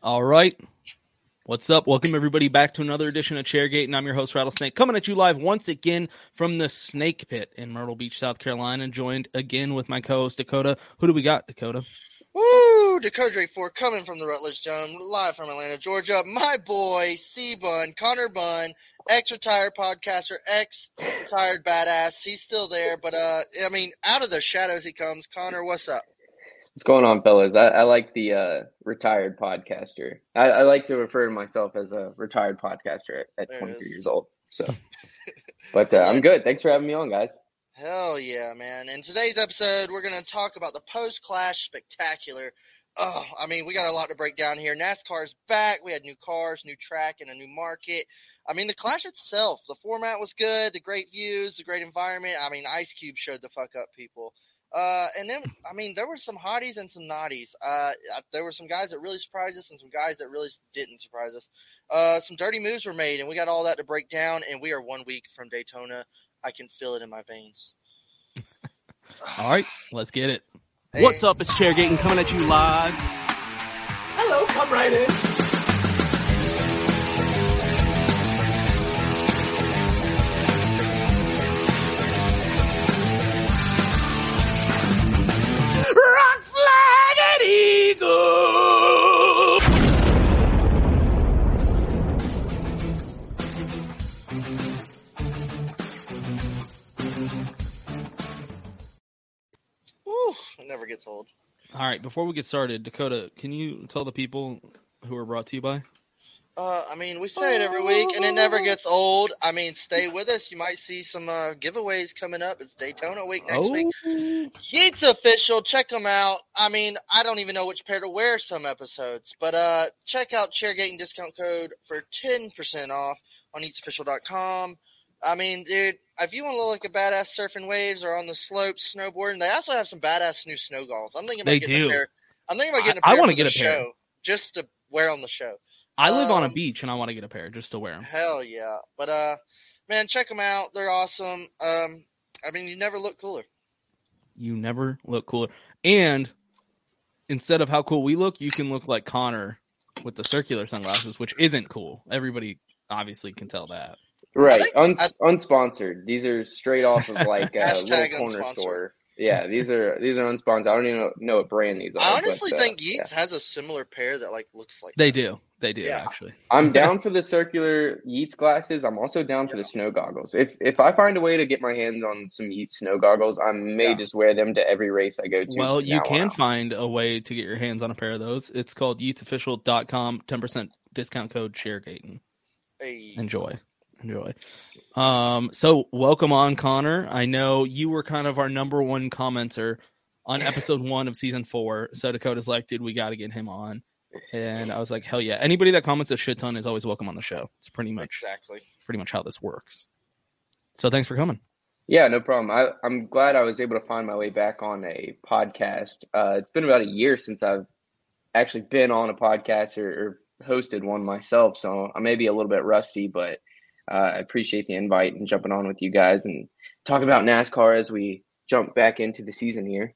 All right. What's up? Welcome everybody back to another edition of Chairgate, and I'm your host Rattlesnake, coming at you live once again from the Snake Pit in Myrtle Beach, South Carolina, joined again with my co-host Dakota. Who do we got, Dakota? Woo! Dakota Drake 4 coming from the Rutledge Dome, live from Atlanta, Georgia. My boy, C Bun, Connor Bun, ex retired podcaster, ex retired badass. He's still there, but uh, I mean, out of the shadows he comes. Connor, what's up? What's going on, fellas? I, I like the uh, retired podcaster. I, I like to refer to myself as a retired podcaster at, at 23 is. years old. So, but uh, I'm good. Thanks for having me on, guys. Hell yeah, man. In today's episode, we're going to talk about the post clash spectacular. Oh, I mean, we got a lot to break down here. NASCAR's back. We had new cars, new track, and a new market. I mean, the clash itself, the format was good, the great views, the great environment. I mean, Ice Cube showed the fuck up people. Uh, and then, I mean, there were some hotties and some naughties. Uh, there were some guys that really surprised us and some guys that really didn't surprise us. Uh, some dirty moves were made, and we got all that to break down. And we are one week from Daytona. I can feel it in my veins. All right, let's get it. Hey. What's up? It's Chairgate and coming at you live. Hello, come right in. Eagle. Oof, it never gets old. All right, before we get started, Dakota, can you tell the people who are brought to you by? Uh, I mean, we say it every week, and it never gets old. I mean, stay with us. You might see some uh, giveaways coming up. It's Daytona week next week. Yeats official, check them out. I mean, I don't even know which pair to wear some episodes, but uh, check out Chairgate and discount code for ten percent off on EatsOfficial.com. I mean, dude, if you want to look like a badass surfing waves or on the slopes snowboarding, they also have some badass new snow goggles. I'm thinking about They getting do. a pair. I'm thinking about getting a I- I pair. wanna for get a pair. show just to wear on the show. I live on a Um, beach and I want to get a pair just to wear them. Hell yeah. But uh man, check them out. They're awesome. Um I mean, you never look cooler. You never look cooler. And instead of how cool we look, you can look like Connor with the circular sunglasses, which isn't cool. Everybody obviously can tell that. Right, think- Uns- unsponsored. These are straight off of like a little corner unsponsored. store. Yeah, these are these are unsponsored. I don't even know, know what brand these are. I honestly but, uh, think yeah. Yeats has a similar pair that like looks like They that. do. They do Yeah. actually. I'm down for the circular Yeats glasses. I'm also down for the snow goggles. If if I find a way to get my hands on some Yeats snow goggles, I may Yeah. just wear them to every race I go to. Well, you can on. find a way to get your hands on a pair of those. It's called youthofficial.com, 10% discount code ShareGaten. Hey. Enjoy. Enjoy. Um, so welcome on, Connor. I know you were kind of our number one commenter on episode one of season four. So Dakota's like, dude, we got to get him on. And I was like, hell yeah. Anybody that comments a shit ton is always welcome on the show. It's pretty much Exactly. pretty much how this works. So thanks for coming. Yeah, no problem. I, I'm glad I was able to find my way back on a podcast. Uh, it's been about a year since I've actually been on a podcast or, or hosted one myself, so I may be a little bit rusty, but uh, I appreciate the invite and jumping on with you guys and talk about NASCAR as we jump back into the season here.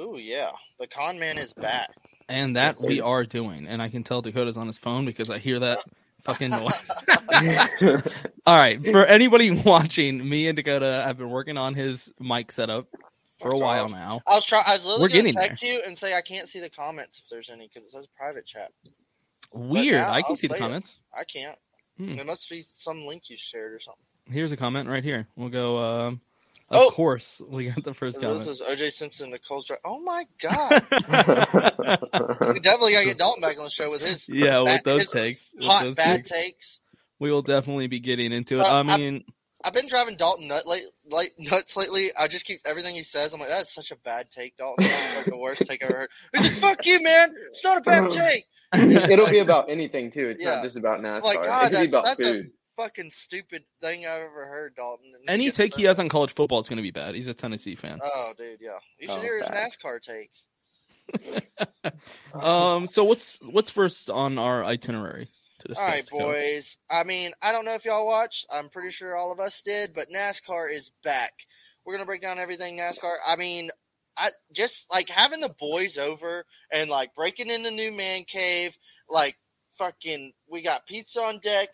Ooh, yeah. The con man is back. And that Yes, we are doing. And I can tell Dakota's on his phone because I hear that fucking noise. All right. For anybody watching, me and Dakota have been working on his mic setup for a while now. I was trying. I was literally going to there. text you and say I can't see the comments if there's any because it says private chat. Weird. I can I'll see the say it. comments. I can't. Hmm. There must be some link you shared or something. Here's a comment right here. We'll go. Um, of Oh! course, we got the first comment. This is OJ Simpson, Nicole's drive. Oh my god! we definitely gotta get Dalton back on the show with his yeah, with those his takes. hot those bad takes, takes. We will definitely be getting into it. I I'm- mean, I've been driving Dalton nut late, late, nuts lately. I just keep everything he says. I'm like, that's such a bad take, Dalton. Like the worst take I've ever heard. He's like, "Fuck you, man. It's not a bad take." It'll be about anything too. It's Yeah. not just about NASCAR. I'm like, it God, could be about that's a food. Fucking stupid thing I've ever heard, Dalton. And any take he has on college football is going to be bad. He's a Tennessee fan. Oh, dude, yeah. You should Oh, hear his bad. NASCAR takes. Um, so what's what's first on our itinerary? All right, boys. I mean, I don't know if y'all watched. I'm pretty sure all of us did, but NASCAR is back. We're gonna break down everything NASCAR. I mean, I just like having the boys over and like breaking in the new man cave. Like fucking, we got pizza on deck.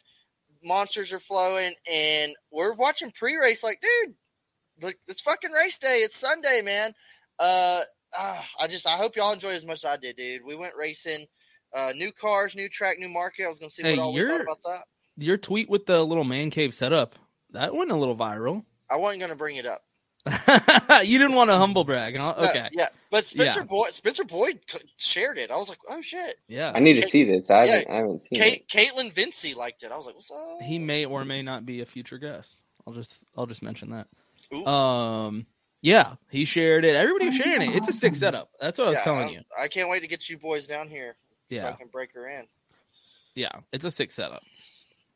Monsters are flowing, and we're watching pre-race. Like, dude, look, it's fucking race day. It's Sunday, man. Uh, ah, I just I hope y'all enjoy as much as I did, dude. We went racing. Uh, new cars, new track, new market. I was gonna see Hey, what all we thought about that. Your tweet with the little man cave setup that went a little viral. I wasn't gonna bring it up. you didn't want to humble brag. huh? No, Okay. yeah, but Spencer Yeah. Boyd, Spencer Boyd shared it. I was like, oh shit. Yeah. I need to Kate- see this. I yeah, haven't, I haven't seen Kate, it. Caitlin Vincey liked it. I was like, what's up? He may or may not be a future guest. I'll just I'll just mention that. Ooh. Um yeah, he shared it. Everybody was sharing it. It's a sick setup. That's what I was Yeah, telling I'm- you. I can't wait to get you boys down here. Yeah. Fucking break her in. Yeah, it's a sick setup.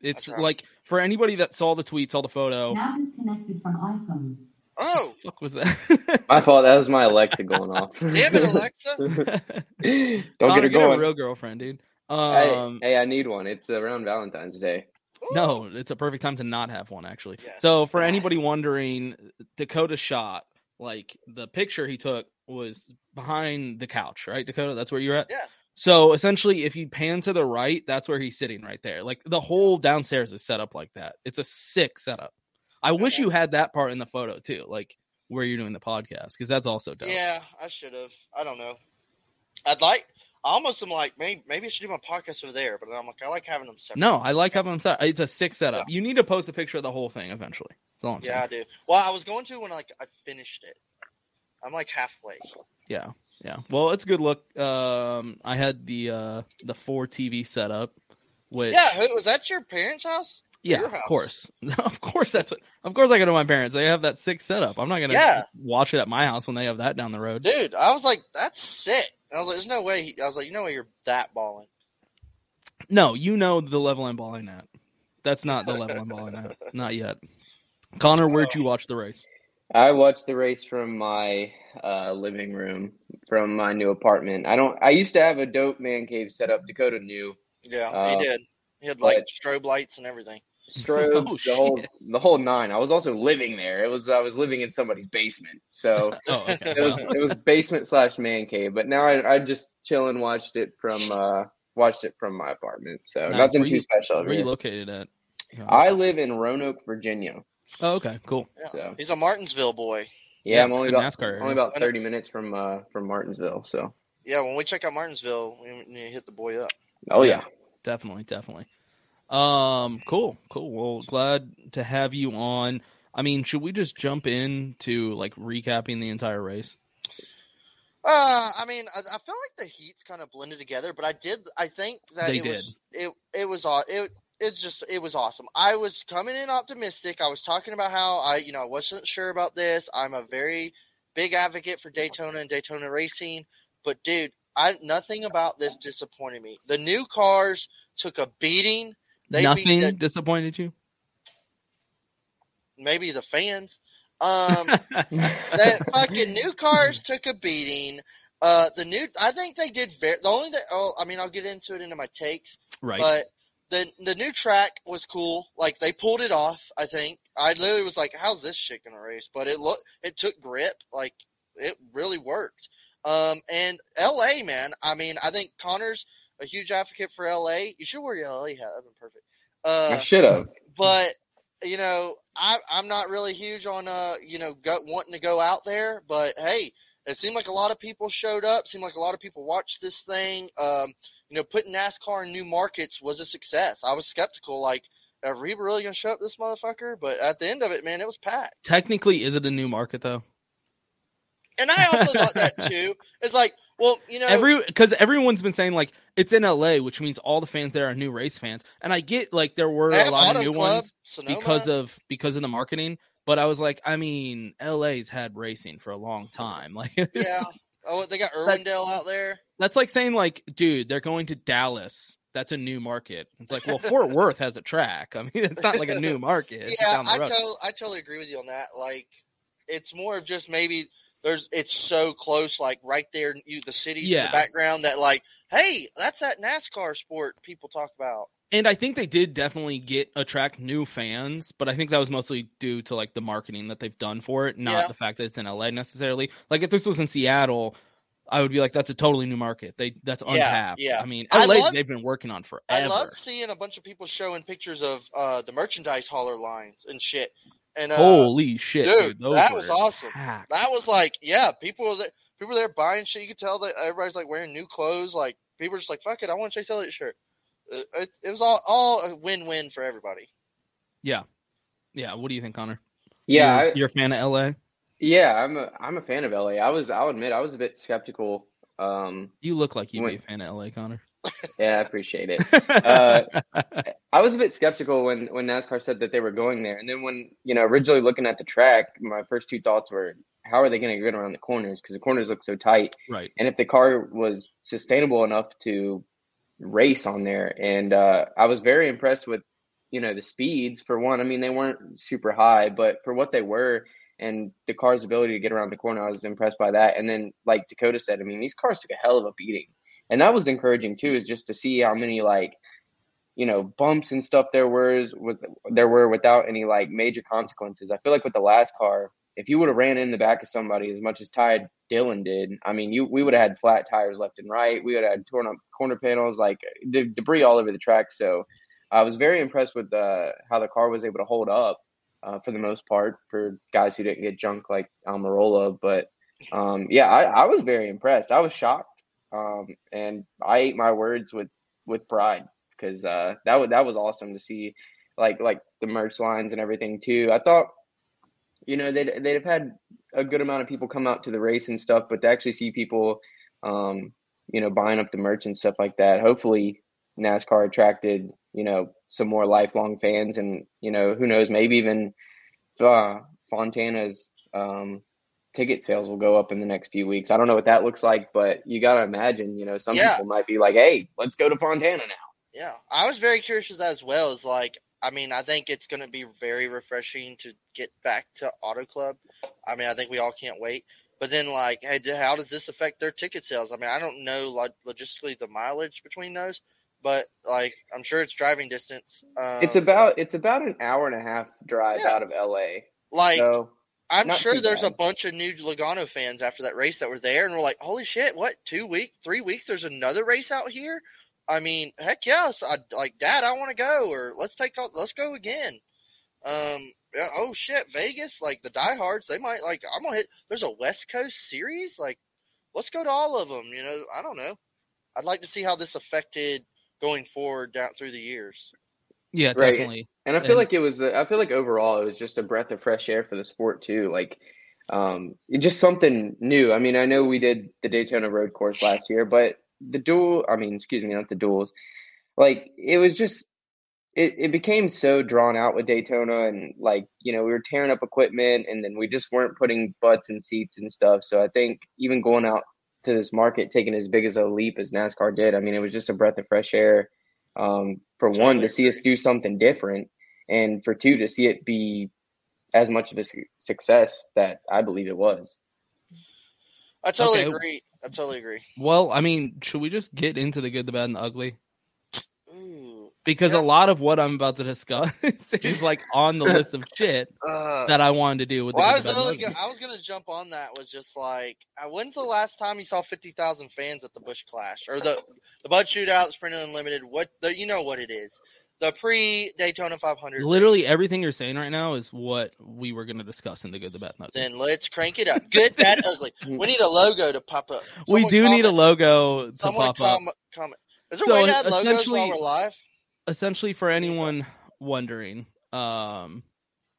It's right. like for anybody that saw the tweets, saw the photo. Now disconnected from iPhone. Oh, Fuck was that? My fault. That was my Alexa going off. damn it, Alexa. Don't Connor, get her a going. real girlfriend, dude. Hey, Um, hey, I need one. It's around Valentine's Day. No, it's a perfect time to not have one actually. Yes. So for anybody wondering, Dakota shot like the picture he took was behind the couch, right? Dakota, that's where you're at. Yeah. So essentially, if you pan to the right, that's where he's sitting right there. Like the whole downstairs is set up like that. It's a sick setup. I wish Okay. you had that part in the photo too, like where you're doing the podcast, because that's also dope. Yeah, I should have. I don't know. I'd like. I almost am like maybe maybe I should do my podcast over there, but I'm like I like having them separate. No, I like having them set. It's a sick setup. You need to post a picture of the whole thing eventually. That's all I'm Yeah, I do. Well, I was going to when like I finished it. I'm like halfway. Yeah, yeah. Well, it's a good look. Um, I had the uh the four TV setup, which Yeah, was that your parents' house? Yeah, your of course, of course. That's of course I go to my parents. They have that sick setup. I'm not gonna Yeah. watch it at my house when they have that down the road. Dude, I was like, that's sick. I was like, there's no way. He, I was like, you know way you're that balling. No, you know the level I'm balling at. That's not the level I'm balling at. Not yet. Connor, where'd Oh. you watch the race? I watched the race from my uh, living room, from my new apartment. I don't. I used to have a dope man cave set up. Dakota knew Yeah, Uh, he did. He had like but- strobe lights and everything. Strobes, Oh, the whole shit. the whole nine. I was also living there. It was I was living in somebody's basement, so Oh, okay. it was it was basement slash man cave. But now I I just chill and watched it from uh watched it from my apartment. So Nice. nothing Where too you- special over Where you located at? I live in Roanoke, Virginia. Oh, okay, cool. Yeah. So He's a Martinsville boy. yeah, Yeah, I'm only about NASCAR only about thirty minutes from uh from Martinsville. So Yeah, when we check out Martinsville, we need to hit the boy up. oh Yeah. yeah. definitely, definitely. Um, cool, cool. Well, glad to have you on. I mean, should we just jump into like recapping the entire race? Uh, I mean, I, I feel like the heats kind of blended together, but I did. I think that They it was it it was it it's just it was awesome. I was coming in optimistic. I was talking about how I you know I wasn't sure about this. I'm a very big advocate for Daytona and Daytona racing, but dude, I nothing about this disappointed me. The new cars took a beating. They Nothing the, disappointed you? maybe the fans. Um, that fucking new cars took a beating. Uh, the new, I think they did very. The only that, oh, I mean, I'll get into it into my takes, Right. but the the new track was cool. Like they pulled it off. I think I literally was like, "How's this shit gonna race?" But it look, it took grip. Like it really worked. Um, and L.A. man, I mean, I think Connor's a huge advocate for L.A. You should wear your L.A. hat. That'd been perfect. Uh, I should have. but you know, I, I'm not really huge on uh, you know, go, wanting to go out there. But hey, it seemed like a lot of people showed up. Seemed like a lot of people watched this thing. Um, you know, putting NASCAR in new markets was a success. I was skeptical, like, are we really gonna show up this motherfucker? But at the end of it, man, it was packed. Technically, is it a new market though? And I also thought that too. It's like, well, you know, Every because everyone's been saying like it's in LA, which means all the fans there are new race fans. And I get like there were a lot of new Club, ones Sonoma. because of because of the marketing. But I was like, I mean, LA's had racing for a long time. Like, yeah. Oh, they got Irwindale out there. that's like saying like, dude, they're going to Dallas. That's a new market. It's like, well, Fort Worth has a track. I mean, it's not like a new market. Yeah, I, to- I totally agree with you on that. Like, it's more of just maybe there's it's so close, like right there, you the cities in the background that like, hey, that's that NASCAR sport people talk about. And I think they did definitely get attract new fans, but I think that was mostly due to like the marketing that they've done for it, not Yeah. the fact that it's in LA necessarily. Like if this was in Seattle, I would be like, that's a totally new market. They that's Yeah, untapped. yeah. I mean, I LA love- they've been working on forever. I love seeing a bunch of people showing pictures of uh, the merchandise hauler lines and shit. And uh, Holy shit, dude! dude, that was awesome. packed. That was like, yeah, people were there, people were there buying shit. You could tell that everybody's like wearing new clothes. Like people were just like, fuck it, I want a Chase Elliott shirt. Uh, It, it was all all a win win for everybody. Yeah, yeah. What do you think, Connor? Yeah, you're, I- you're a fan of LA. Yeah, I'm a I'm a fan of LA. I was I'll admit I was a bit skeptical. Um, You look like you'd when- be a fan of LA, Connor. Yeah, I appreciate it. Uh, I was a bit skeptical when when NASCAR said that they were going there, and then when you know originally looking at the track, my first two thoughts were, how are they going to get around the corners? Because the corners look so tight, right. and if the car was sustainable enough to race on there, and uh, I was very impressed with you know the speeds for one. I mean they weren't super high, but for what they were. And the car's ability to get around the corner, I was impressed by that. And then, like Dakota said, I mean, these cars took a hell of a beating and that was encouraging too is just to see how many like you know bumps and stuff there was with there were without any like major consequences. I feel like with the last car if you would have ran in the back of somebody as much as ty dillon did i mean you we would have had flat tires left and right. We would have had torn up corner panels like de- debris all over the track. So i was very impressed with uh, how the car was able to hold up uh, for the most part for guys who didn't get junk like almirola. But um, yeah I, I was very impressed. I was shocked um, and I ate my words with with pride because uh, that was that was awesome to see, like like the merch lines and everything too. I thought, you know, they'd they'd have had a good amount of people come out to the race and stuff, but to actually see people, um, you know, buying up the merch and stuff like that. Hopefully, NASCAR attracted you know some more lifelong fans, and you know who knows, maybe even uh, Fontana's. Um, ticket sales will go up in the next few weeks. I don't know what that looks like, but you got to imagine, you know, some Yeah. people might be like, "Hey, let's go to Fontana now." Yeah, I was very curious as well. Is like, I mean, I think it's going to be very refreshing to get back to Auto Club. I mean, I think we all can't wait. But then, like, hey, how does this affect their ticket sales? I mean, I don't know like logistically the mileage between those, but like, I'm sure it's driving distance. Um, it's about it's about an hour and a half drive Yeah. out of LA. like so I'm not sure there's bad. a bunch of new Logano fans after that race that were there, and we're like, "Holy shit! What? Two weeks? Three weeks? There's another race out here." I mean, heck yes! I like, Dad, I want to go, or let's take, off- let's go again. Um, oh shit, Vegas! Like the diehards, they might like. I'm gonna hit. There's a West Coast series. Like, let's go to all of them. You know, I don't know. I'd like to see how this affected going forward down through the years. Yeah, Right. definitely. And I feel And- like it was uh, I feel like overall it was just a breath of fresh air for the sport too. Like um just something new. I mean, I know we did the Daytona road course last year, but the duel, I mean, excuse me, not the duels. Like it was just it, it became so drawn out with Daytona and like, you know, we were tearing up equipment and then we just weren't putting butts in seats and stuff. So I think even going out to this market taking as big as a leap as NASCAR did, I mean, it was just a breath of fresh air. Um, for one, to see us do something different, and for two, to see it be as much of a su- success that I believe it was. I totally Okay. agree. I totally agree. Well, I mean, should we just get into the good, the bad, and the ugly? Because yeah. a lot of what I'm about to discuss is like on the list of shit Uh, that I wanted to do with well, I was good, the bad, really and the go- ugly. I was gonna jump on that. Was just like, uh, when's the last time you saw fifty thousand fans at the Bush Clash or the the Bud Shootout, Sprint Unlimited? What the you know what it is? The pre Daytona 500. Literally race. everything you're saying right now is what we were going to discuss in the good, the bad, ugly. Then let's crank it up. Good, bad, ugly. We need a logo to pop up. we Someone do need a logo to Someone pop up. comment. Is there So, a way to add logos while we're live? Essentially for anyone wondering um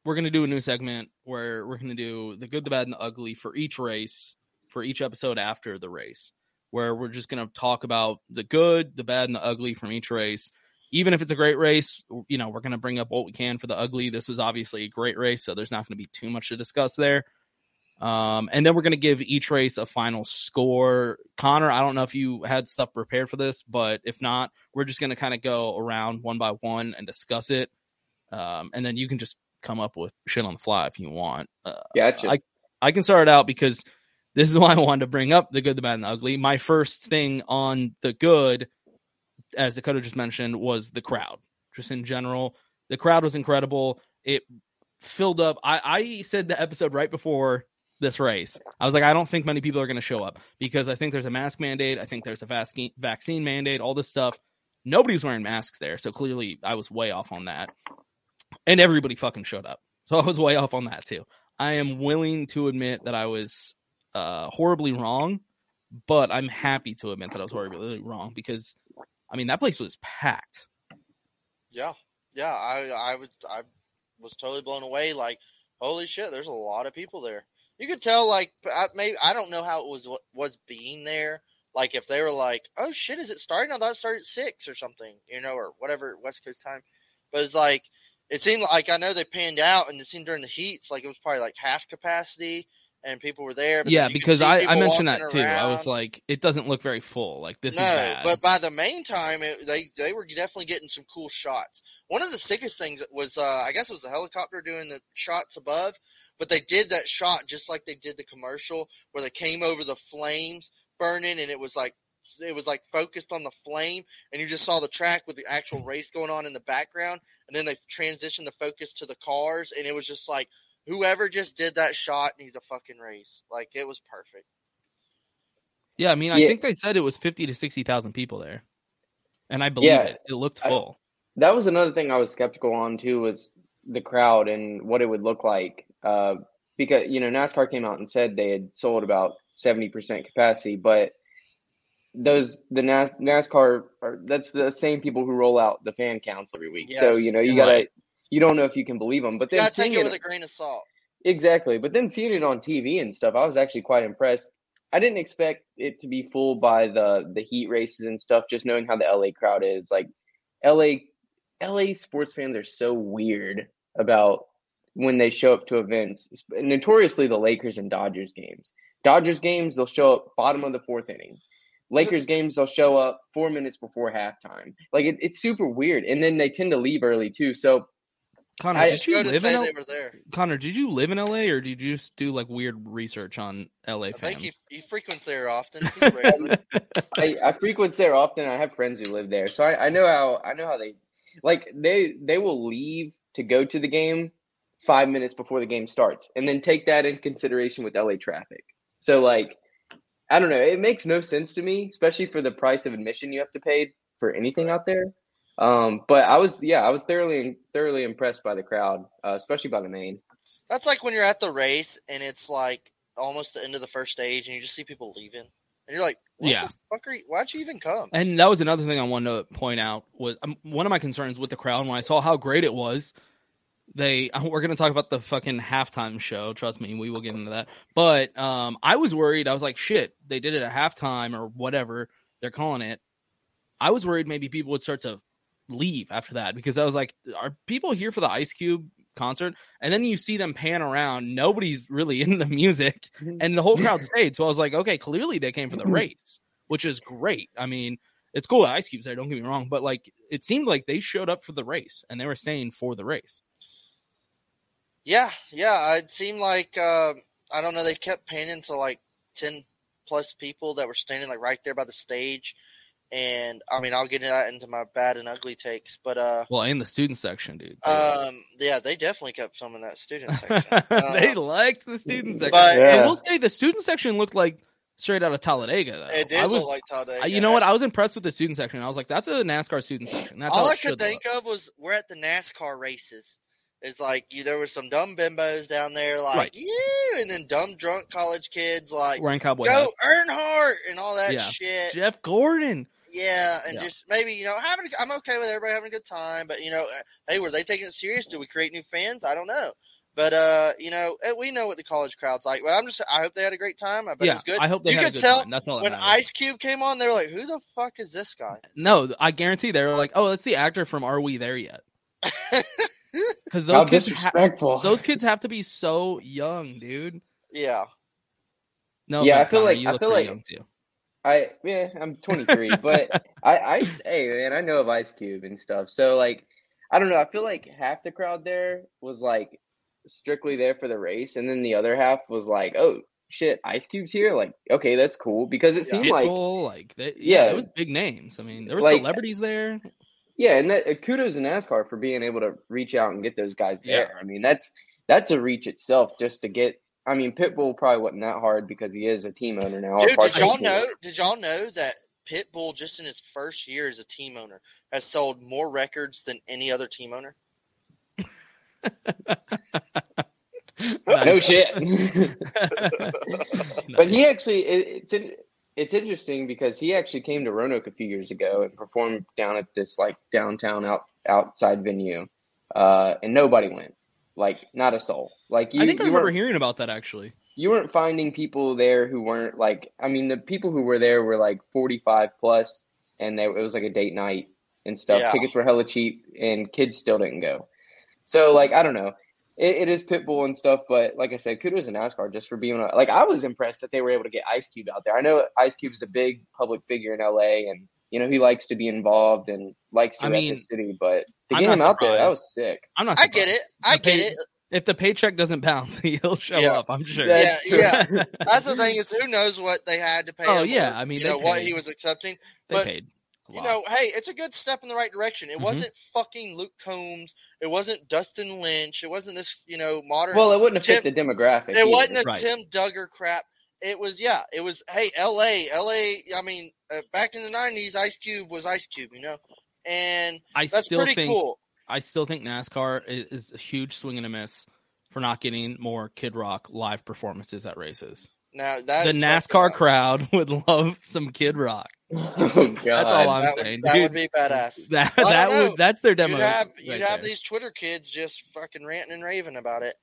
we're to do a new segment where we're to do the good the bad and the ugly for each race for each episode after the race where we're just to talk about the good the bad and the ugly from each race. Even if it's a great race you know we're to bring up what we can for the ugly. This was obviously a great race so there's not to be too much to discuss there um, and then we're going to give each race a final score. Connor, I don't know if you had stuff prepared for this, but if not, we're just going to kind of go around one by one and discuss it. Um, and then you can just come up with shit on the fly if you want. Uh, Gotcha. I, I can start it out because this is why I wanted to bring up the good, the bad, and the ugly. My first thing on the good, as Dakota just mentioned, was the crowd. Just in general, the crowd was incredible. It filled up. I, I said the episode right before this race. I was like, I don't think many people are going to show up because I think there's a mask mandate. I think there's a vaccine vaccine mandate. All this stuff. Nobody was wearing masks there, so clearly I was way off on that. And everybody fucking showed up, so I was way off on that too. I am willing to admit that I was uh, horribly wrong, but I'm happy to admit that I was horribly wrong because, I mean, that place was packed. Yeah, yeah. I I was I was totally blown away. Like, holy shit, there's a lot of people there. You could tell, like, I, maybe I don't know how it was was being there. Like, if they were like, "Oh shit, is it starting?" I thought it started at six or something, you know, or whatever West Coast time. But it's like it seemed like I know they panned out, and it seemed during the heats like it was probably like half capacity, and people were there. But yeah, then you could because I, I mentioned that too. I was like, it doesn't look very full. Like this no, is bad. but by the main time, it, they they were definitely getting some cool shots. One of the sickest things was, uh, I guess, it was the helicopter doing the shots above, but they did that shot just like they did the commercial, where they came over the flames burning, and it was like it was like focused on the flame, and you just saw the track with the actual race going on in the background, and then they transitioned the focus to the cars, and it was just like whoever just did that shot needs a fucking race. Like it was perfect. yeah, I mean, I Yeah. think they said it was fifty to sixty thousand people there, and I believe Yeah. it. It looked I- full. that was another thing I was skeptical on too was the crowd and what it would look like. Uh, because you know NASCAR came out and said they had sold about seventy percent capacity, but those the NAS, NASCAR are that's the same people who roll out the fan counts every week. so you know you gotta right. You don't know if you can believe them. But You then gotta take it it, with a grain of salt. Exactly. But then seeing it on TV and stuff, I was actually quite impressed. I didn't expect it to be full by the the heat races and stuff, just knowing how the LA crowd is. Like LA LA sports fans are so weird about when they show up to events. Notoriously the Lakers and Dodgers games. Dodgers games, they'll show up bottom of the fourth inning. Lakers games, they'll show up four minutes before halftime. Like it, it's super weird. And then they tend to leave early too. So Connor, I- did you live in L- there. Connor? Did you live in LA, or did you just do like weird research on LA I think he, fans? he frequents there often. He's. I, I frequent there often. I have friends who live there, so I, I know how I know how they like they they will leave to go to the game five minutes before the game starts, and then take that in consideration with LA traffic. So like, I don't know, it makes no sense to me, especially for the price of admission you have to pay for anything out there. Um, but I was yeah, I was thoroughly thoroughly impressed by the crowd, uh, especially by the main. That's like when you're at the race and it's like almost the end of the first stage and you just see people leaving. And you're like, what Yeah. the fuck are you, why'd you even come? And that was another thing I wanted to point out was um, one of my concerns with the crowd when I saw how great it was. They we're going to talk about the fucking halftime show. Trust me, we will get into that. But um, I was worried. I was like, shit, they did it at halftime or whatever they're calling it. I was worried maybe people would start to leave after that because I was like, are people here for the Ice Cube concert? And then you see them pan around. Nobody's really in the music, and the whole crowd stayed. So I was like, okay, clearly they came for the race, which is great. I mean, it's cool that Ice Cube's there. Don't get me wrong, but like, it seemed like they showed up for the race and they were staying for the race. Yeah, yeah. It seemed like, uh, I don't know, they kept panning to like 10, plus people that were standing like right there by the stage. And I mean, I'll get that into my bad and ugly takes, but uh, Well, in the student section, dude. um, yeah, they definitely kept filming that student section. they Um, liked the student section. but- And Yeah. we'll say the student section looked like straight out of Talladega. Though. It did I was, look like Talladega. You know what? I was impressed with the student section. I was like, that's a NASCAR student section. That's All I could think look. of was we're at the NASCAR races. It's like you, there were some dumb bimbos down there, like Right. you, and then dumb drunk college kids like wearing cowboy go hats. Earnhardt and all that Yeah. shit. Jeff Gordon. Yeah, and Yeah. just maybe you know having. A, I'm okay with everybody having a good time, but you know, uh, hey, were they taking it serious? Do we create new fans? I don't know, but uh, you know, eh, we know what the college crowd's like. But I'm just, I hope they had a great time. I bet it was good. I hope they you had a could good tell time. That's all that when matters. Ice Cube came on, they were like, "Who the fuck is this guy?" No, I guarantee they were like, oh, that's the actor from Are We There Yet? Because How those kids, ha- those kids have to be so young, dude. Yeah, No, Yeah, I feel Connor, like- I feel like- young too. I yeah, I'm 23, but I I hey man, I know of Ice Cube and stuff. So like, I don't know. I feel like half the crowd there was like strictly there for the race, and then the other half was like, oh shit, Ice Cube's here. Like, okay, that's cool because it seemed like Pitbull, like, they, yeah, Yeah. it was big names. I mean, there were Like- celebrities there. yeah, and that uh, kudos to NASCAR for being able to reach out and get those guys Yeah. there. I mean, that's that's a reach itself just to get. I mean, Pitbull probably wasn't that hard because he is a team owner now. dude, did y'all know? Did y'all know that Pitbull just in his first year as a team owner has sold more records than any other team owner? No shit. but he actually it, it's in, it's interesting because he actually came to Roanoke a few years ago and performed down at this like downtown out outside venue, uh, and nobody went. Like not a soul. Like you, I think I remember weren't, hearing about that actually. you weren't finding people there who weren't like. I mean, the people who were there were like forty five plus, and they, it was like a date night and stuff. Yeah. Tickets were hella cheap, and kids still didn't go. So like I don't know. It, it is Pitbull and stuff, but like I said, kudos to NASCAR just for being like I was impressed that they were able to get Ice Cube out there. I know Ice Cube is a big public figure in LA, and you know he likes to be involved and likes to I mean, the city. But to I'm get not out there, that was sick. I'm not. I get it. I The get pay- it. If the paycheck doesn't bounce, he'll show Yeah. up. I'm sure. Yeah, That's yeah. That's the thing is, who knows what they had to pay? Oh, him yeah, or, I mean, you they know what he was accepting. they but- paid. You know, hey, it's a good step in the right direction. It Mhm. wasn't fucking Luke Combs. It wasn't Dustin Lynch. It wasn't this, you know, modern. Well, it wouldn't have Tim- fit the demographic. it either. wasn't a Right. Tim Duggar crap. It was, yeah, it was. Hey, L.A., L.A. I mean, uh, back in the '90s, Ice Cube was Ice Cube, you know, and I that's still pretty think cool. I still think NASCAR is, is a huge swing and a miss for not getting more Kid Rock live performances at races. Now that the NASCAR crowd would love some Kid Rock. Oh, God. That's all I'm that saying. would, that dude. would be badass. That I that would that's their demo. You'd have right you'd have these Twitter kids just fucking ranting and raving about it.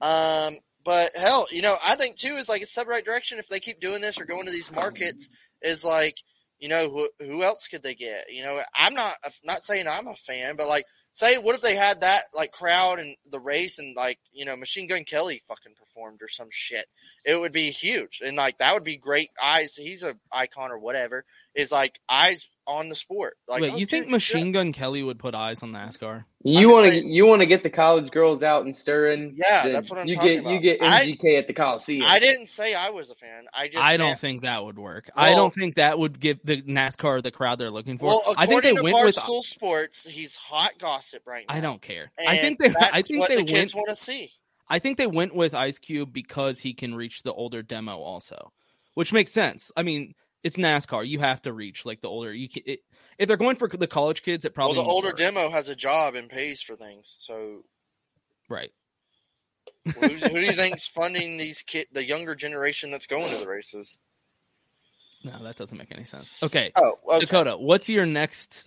Um, but hell, you know, I think too is like it's the right direction if they keep doing this or going to these markets. Is like, you know, who who else could they get? You know, I'm not not saying I'm a fan, but like, say what if they had that like crowd and the race and like you know Machine Gun Kelly fucking performed or some shit. It would be huge and like that would be great. Eyes, he's a icon or whatever. Is like eyes on the sport. Like, Wait, oh, you think dude, Machine Gun Kelly would put eyes on NASCAR? You want to you want to get the college girls out and stirring. Yeah, then that's what I'm you talking get. You about. get I- MGK at the Coliseum. I didn't say I was a fan. I just I don't meant- think that would work. I don't think that would give the NASCAR the crowd they're looking for. Well, I think they according to went with. Barstool Sports, he's hot gossip right now. I don't care. And I think they. That's I think what they the went. kids want to see. I think they went with Ice Cube because he can reach the older demo also, which makes sense. I mean, it's NASCAR. You have to reach like the older. You can, it, if they're going for the college kids, it probably well, the older work. demo has a job and pays for things. So, right. who, who do you think's funding these kid, the younger generation that's going to the races? No, that doesn't make any sense. Okay, Oh, okay. Dakota, what's your next?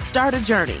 Start a journey,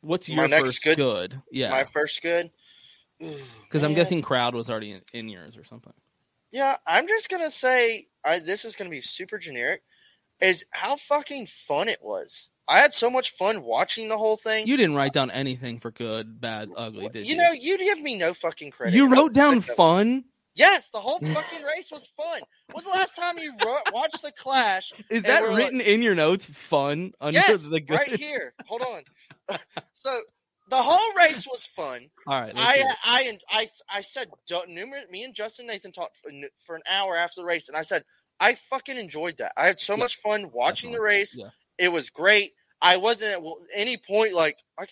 What's your next first good- good? Yeah, My first good. because I'm guessing crowd was already in, in yours or something. Yeah, I'm just gonna say I, this is gonna be super generic. Is how fucking fun it was. I had so much fun watching the whole thing. You didn't write down anything for good, bad, ugly, did you? You know, you give me no fucking credit. you wrote down sick of it. fun. Yes, the whole fucking race was fun. When's the last time you ro- watched the Clash? Is that were like- written in your notes? Fun under yes, the good. right here. Hold on. so the whole race was fun. All right, I. I, I, I said numerous. Me and Justin Nathan talked for, for an hour after the race, and I said I fucking enjoyed that. I had so Yeah, much fun watching the race. Yeah. It was great. I wasn't at any point like I,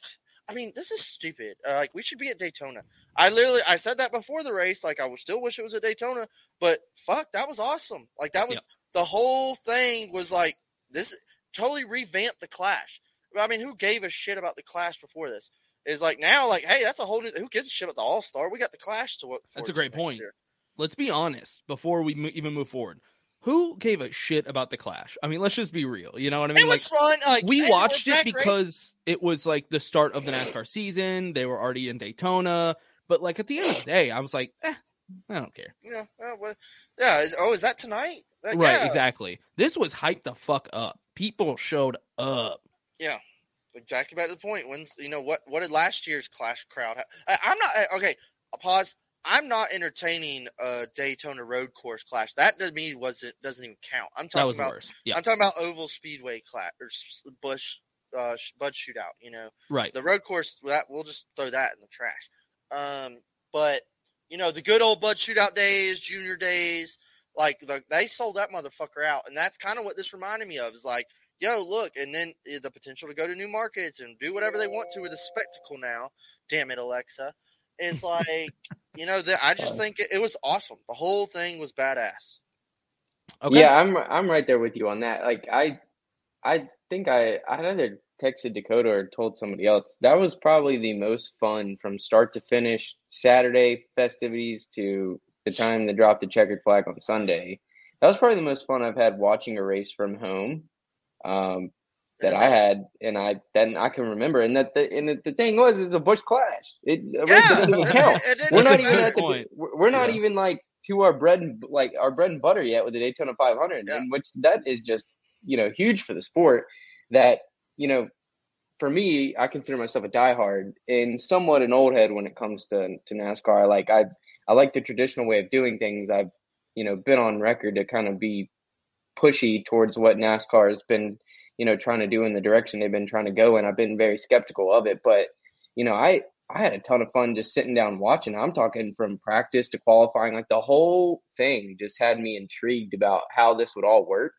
I mean, this is stupid. Uh, like we should be at Daytona. I literally I said that before the race. Like I would still wish it was at Daytona, but fuck, that was awesome. Like that was Yep. the whole thing was like this totally revamped the Clash. I mean, who gave a shit about the Clash before this? Is like now, like, hey, that's a whole new. Who gives a shit about the All Star? We got the Clash to look. That's a great point. year. Let's be honest before we mo- even move forward. Who gave a shit about the Clash? I mean, let's just be real. You know what I mean? It was fun. Like we hey, watched it because it was like the start of the NASCAR season. They were already in Daytona, but like at the end of the day, I was like, eh, I don't care. yeah, uh, well, yeah. Oh, is that tonight? Right? yeah. Exactly. This was hyped the fuck up. People showed up. Yeah, exactly back to the point. When's you know what? What did last year's Clash crowd? Ha- I, I'm not okay. Pause. I'm not entertaining a Daytona Road Course Clash. That to me wasn't doesn't even count. I'm talking about. Yeah. I'm talking about Oval Speedway Clash or Bush uh, Bud Shootout. You know, Right. the road course that we'll just throw that in the trash. Um, but you know the good old Bud Shootout days, Junior days, like the, they sold that motherfucker out, and that's kind of what this reminded me of. Is like, yo, look, and then eh, the potential to go to new markets and do whatever they want to with a spectacle now. Damn it, Alexa! It's like, you know, that I just think it, it was awesome. The whole thing was badass. Okay. Yeah, I'm I'm right there with you on that. Like I I think I I either texted Dakota or told somebody else. That was probably the most fun from start to finish. Saturday festivities to the time they dropped the checkered flag on Sunday. That was probably the most fun I've had watching a race from home. Um, that I had, and I then I can remember, and that the and the, the thing was, it's a Bush clash. It a race Yeah, doesn't even count. We're not even at the, Point. we're we're not Yeah. even like to our bread and like our bread and butter yet with the Daytona 500, Yeah. and which that is just you know huge for the sport. That you know, for me, I consider myself a diehard and somewhat an old head when it comes to to NASCAR. Like I I like the traditional way of doing things. I've you know been on record to kind of be pushy towards what NASCAR has been you know trying to do in the direction they've been trying to go, and I've been very skeptical of it. But you know, I I had a ton of fun just sitting down watching. I'm talking from practice to qualifying, like the whole thing just had me intrigued about how this would all work,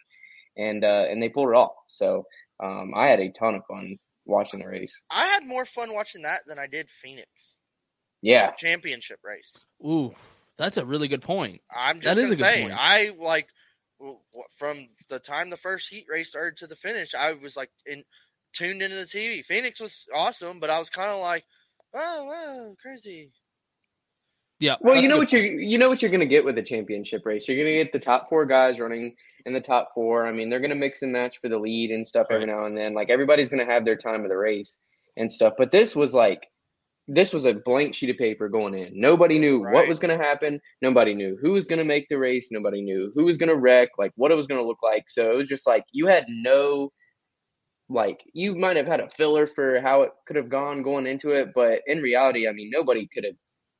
and uh, and they pulled it off. So um, I had a ton of fun watching the race. I had more fun watching that than I did Phoenix Yeah, championship race. Ooh, that's a really good point. I'm just is gonna a good say, point. I like w- w- from the time the first heat race started to the finish, I was like in tuned into the TV. Phoenix was awesome, but I was kind of like, oh, wow, crazy. Yeah. Well, you know good what you're you know what you're gonna get with a championship race. You're gonna get the top four guys running in the top four. I mean, they're gonna mix and match for the lead and stuff every now and then. Like everybody's gonna have their time of the race and stuff. But this was like this was a blank sheet of paper going in. Nobody knew what was gonna happen. Nobody knew who was gonna make the race. Nobody knew who was gonna wreck. Like what it was gonna look like. So it was just like you had no like you might have had a filler for how it could have gone going into it, but in reality, I mean, nobody could have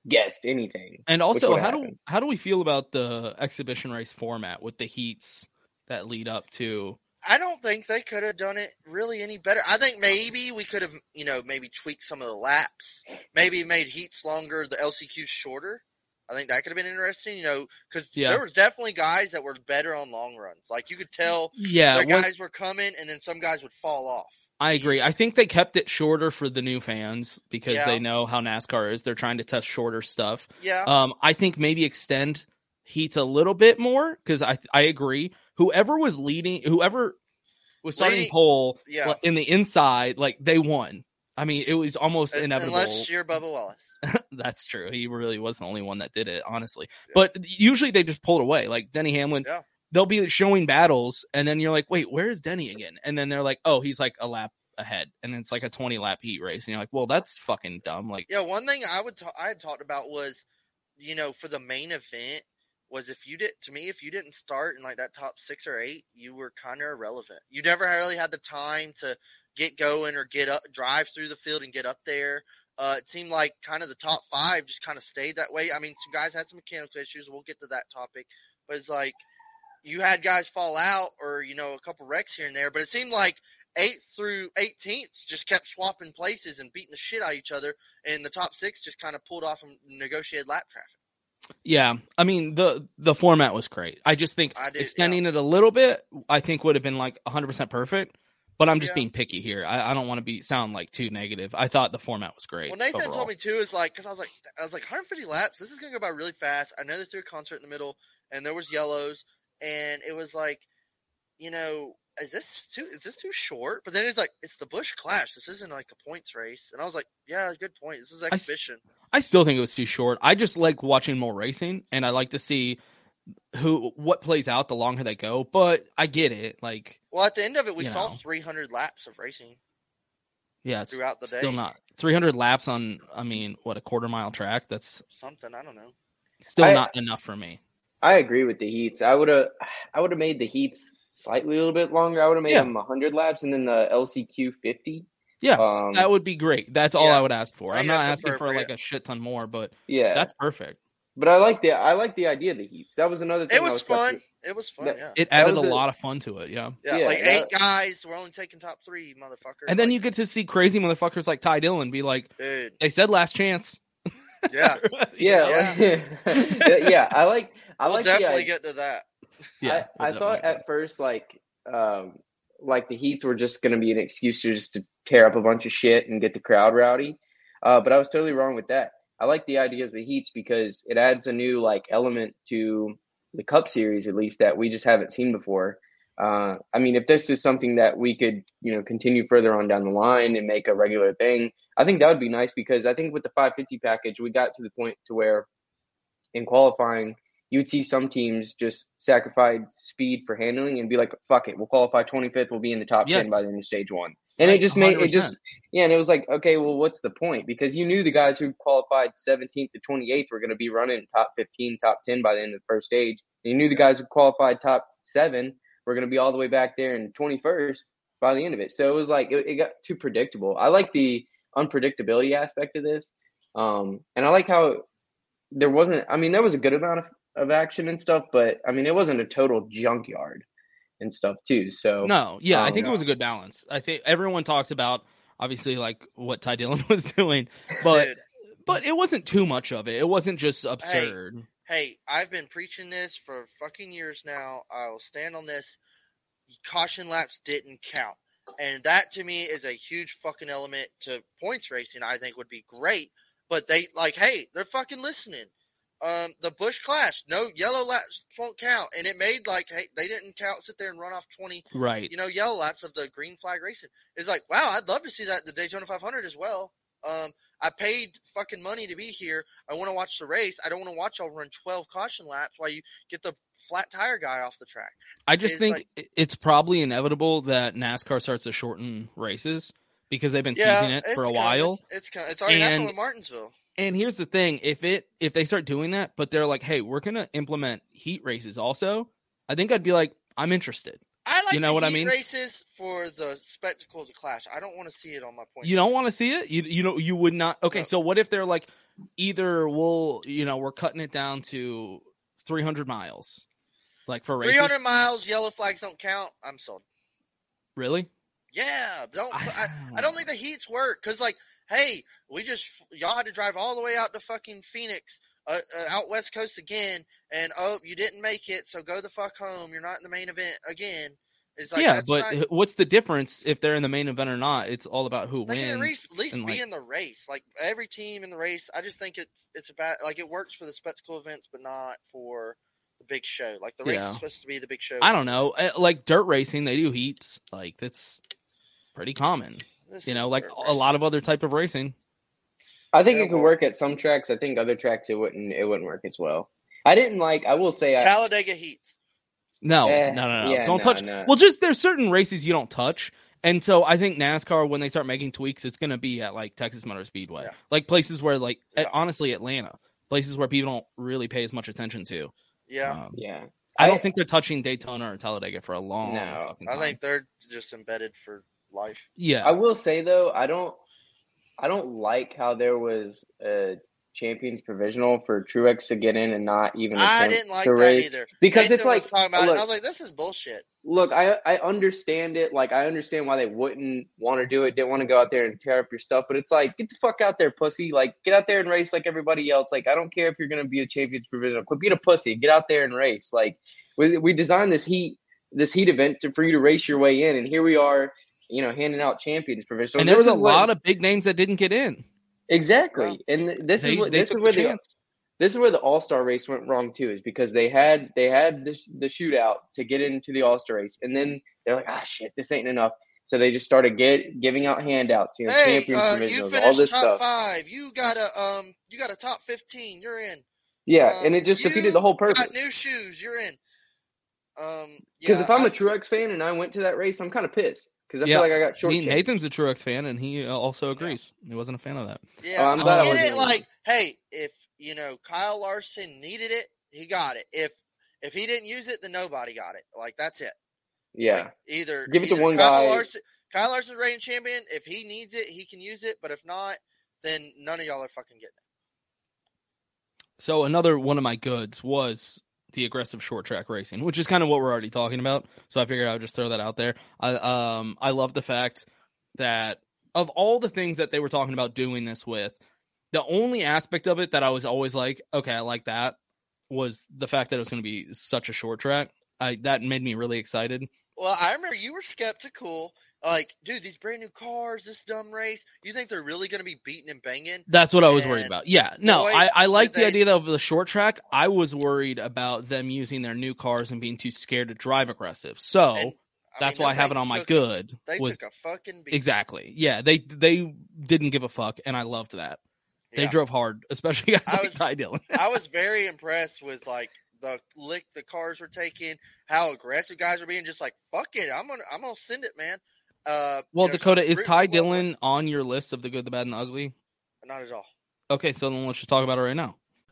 guessed anything. And also, would how do how do we feel about the exhibition race format with the heats that lead up to? I don't think they could have done it really any better. I think maybe we could have, you know, maybe tweaked some of the laps, maybe made heats longer, the LCQs shorter. I think that could have been interesting, you know, because Yeah. there was definitely guys that were better on long runs. Like you could tell, Yeah, once- guys were coming, and then some guys would fall off. I agree. I think they kept it shorter for the new fans because Yeah. they know how NASCAR is. They're trying to test shorter stuff. Yeah. Um, I think maybe extend heats a little bit more because I I agree. Whoever was leading, whoever was starting Leading- pole yeah. in the inside, like they won. I mean, it was almost Un- inevitable. Unless you're Bubba Wallace. That's true. He really was the only one that did it, honestly. But usually they just pulled away. Like Denny Hamlin, Yeah. they'll be showing battles, and then you're like, wait, where is Denny again? And then they're like, oh, he's like a lap ahead, and it's like a 20 lap heat race, and you're like, well, that's fucking dumb. Like, Yeah, one thing I would ta- I had talked about was, you know, for the main event was if you did to me if you didn't start in like that top six or eight, you were kind of irrelevant. You never really had the time to get going or get up, drive through the field and get up there. Uh, it seemed like kind of the top five just kind of stayed that way. I mean, some guys had some mechanical issues. We'll get to that topic, but it's like you had guys fall out or you know a couple wrecks here and there. But it seemed like eighth through 18th just kept swapping places and beating the shit out of each other, and the top six just kind of pulled off and negotiated lap traffic. Yeah, I mean the the format was great. I just think I did, extending it a little bit, I think would have been like 100 percent perfect. But I'm just Yeah. being picky here. I, I don't want to be sound like too negative. I thought the format was great. Well, Nathan overall. told me too is like because I was like I was like 150 laps. This is gonna go by really fast. I know they threw a concert in the middle, and there was yellows, and it was like, you know, is this too is this too short? But then it's like it's the Busch Clash. This isn't like a points race, and I was like, yeah, good point. This is exhibition. I still think it was too short. I just like watching more racing, and I like to see who what plays out the longer they go. But I get it. Like, well, at the end of it, we saw know. 300 laps of racing. yeah, Throughout the day, still not 300 laps on. I mean, what a quarter mile track? That's Something I don't know. still I- not enough for me. I agree with the heats. I would have I would have made the heats slightly a little bit longer. I would have made Yeah. them 100 laps and then the LCQ 50. Yeah, Um, that would be great. That's all yeah, I would ask for. I I'm not asking for like a shit ton more, but yeah. that's perfect. but I like the I like the idea of the heats. That was another thing. It I was skeptical- fun. It was fun. That- yeah. It added a a- lot of fun to it. Yeah. Yeah, yeah, like that- eight guys. We're only taking top three, motherfucker. And then Like, you get to see crazy motherfuckers like Ty Dillon be like, dude. they said last chance. Yeah, Yeah, like- yeah. I like I we'll like definitely idea- get to that. Yeah. I, I we'll thought at first like um like the heats were just going to be an excuse to just to tear up a bunch of shit and get the crowd rowdy. Uh, but I was totally wrong with that. I like the idea of the heats because it adds a new like element to the Cup Series at least that we just haven't seen before. Uh, I mean, if this is something that we could you know continue further on down the line and make a regular thing, I think that would be nice because I think with the 550 package we got to the point to where in qualifying you would see some teams just sacrifice speed for handling and be like, "Fuck it, we'll qualify 25th. We'll be in the top Yes. 10 by the end of stage one." And Right, it just made it just yeah, and it was like, okay, well, what's the point? Because you knew the guys who qualified 17th to 28th were going to be running top 15, top 10 by the end of the first stage. And you knew the guys who qualified top seven were going to be all the way back there in 21st by the end of it. So it was like it, it got too predictable. I like the unpredictability aspect of this, um, and I like how there wasn't. I mean, there was a good amount of, of action and stuff, but I mean, it wasn't a total junkyard and stuff too. So No, yeah, I um, think it was a good balance. I think everyone talks about obviously like what Ty Dillon was doing, but but it wasn't too much of it. It wasn't just absurd. hey, I've been preaching this for fucking years now. I will stand on this. Caution laps didn't count. And that to me is a huge fucking element to points racing. I think would be great. But they like, hey, they're fucking listening. Um, the Busch Clash, no yellow laps won't count, and it made like, hey, they didn't count, sit there and run off twenty, Right. you know, yellow laps of the green flag racing. It's like, wow, I'd love to see that the Daytona 500 as well. Um, I paid fucking money to be here. I want to watch the race. I don't want to watch y'all run 12 caution laps while you get the flat tire guy off the track. I just It's think like- it's probably inevitable that NASCAR starts to shorten races because they've been Yeah, teasing it for a while. Kinda, it's kind it's already happened And- with Martinsville. And here's the thing: if it if they start doing that, but they're like, "Hey, we're gonna implement heat races," also, I think I'd be like, "I'm interested." I like you know what I mean? races for the spectacle of the clash. I don't want to see it on my point. You don't want to see it. You you know you would not. Okay, No. so what if they're like, either we'll you know we're cutting it down to 300 miles, like for races. 300 miles, yellow flags don't count. I'm sold. Really? Yeah, don't. I- I, I don't think the heats work because, like, hey, we just y'all had to drive all the way out to fucking Phoenix, uh, uh, out west coast again, and oh, you didn't make it, so go the fuck home. You're not in the main event again. It's like yeah, but not, what's the difference if they're in the main event or not? It's all about who wins. at least, at least be like- in the race. Like every team in the race, I just think it's it's about like it works for the spectacle events, but not for the big show. Like the race Yeah. is supposed to be the big show. I don't know, eh, like dirt racing, they do heats. Like that's pretty common. This you know, like a lot of other type of racing. I think it could work at some tracks. I think other tracks it wouldn't. It wouldn't work as well. I didn't like. I will say. I, Talladega heats. No, Eh, no, no, no. yeah, don't no, touch. no. Well, just there's certain races you don't touch. And so I think NASCAR, when they start making tweaks, it's going to be at like Texas Motor Speedway, Yeah. like places where, like, eh, Yeah. honestly, Atlanta, places where people don't really pay as much attention to. Yeah, Um, yeah. I don't think they're touching Daytona or Talladega for a long No, fucking I think they're just embedded for life. yeah, I will say though, I don't. I don't like how there was a champions provisional for Truex to get in and not even. I didn't like that race. either because Nathan it's like was talking about it, I was like, "This is bullshit." look, I I understand it. Like I understand why they wouldn't want to do it. Didn't want to go out there and tear up your stuff. But it's like, get the fuck out there, pussy. Like get out there and race like everybody else. Like I don't care if you're gonna be a champions provisional. Quit being a pussy. Get out there and race. Like we we designed this heat this heat event to, for you to race your way in, and here we are. You know, handing out champions provisionals. and there was a is what- lot of big names that didn't get in. exactly, and this They, is what this is where the the this is where the All Star race went wrong too, is because they had they had the, sh- the shootout to get into the All Star race, and then they're like, ah, shit, this ain't enough. So they just started get giving out handouts, you know, Hey, champions uh, you provisionals, all this top stuff. five. You got a um, you got a top fifteen. You're in. Yeah, Um, and it just defeated the whole Got purpose. new shoes. You're in. Um, Because yeah, if I'm I- a Truex fan and I went to that race, I'm kind of pissed because I Yeah. feel like I got I short. Nathan's a Truex fan, and he uh, also agrees. He wasn't a fan of that. Yeah, Oh, I'm I glad I get it. Like, hey, if you know Kyle Larson needed it, he got it. If if he didn't use it, then nobody got it. Like that's it. Yeah, Like, either Give it to either one Kyle guy. Larson, Kyle Larson's reigning champion. If he needs it, he can use it. But if not, then none of y'all are fucking getting it. So another one of my goods was the aggressive short track racing, which is kind of what we're already talking about. So I figured I would just throw that out there. I um I love the fact that of all the things that they were talking about doing this with, the only aspect of it that I was always like, okay, I like that was the fact that it was going to be such a short track. I that made me really excited. Well, I remember you were skeptical. Like, dude, these brand new cars, this dumb race. You think they're really going to be beating and banging? That's what I was worried about. Yeah, no, boy, I, I like the they- idea of the short track. I was worried about them using their new cars and being too scared to drive aggressive. So And, I that's mean, why I have it on my took a- good. They was took a fucking beat. exactly. Yeah, they they didn't give a fuck, and I loved that. They Yeah. drove hard, especially guys I like was- Ty Dillon. I was very impressed with like the lick the cars were taking, how aggressive guys were being. Just like fuck it, I'm gonna I'm gonna send it, man. Uh, well, Dakota, is Ty Dillon on your list of the good, the bad, and the ugly? Not at all. Okay, so then let's just talk about it right now.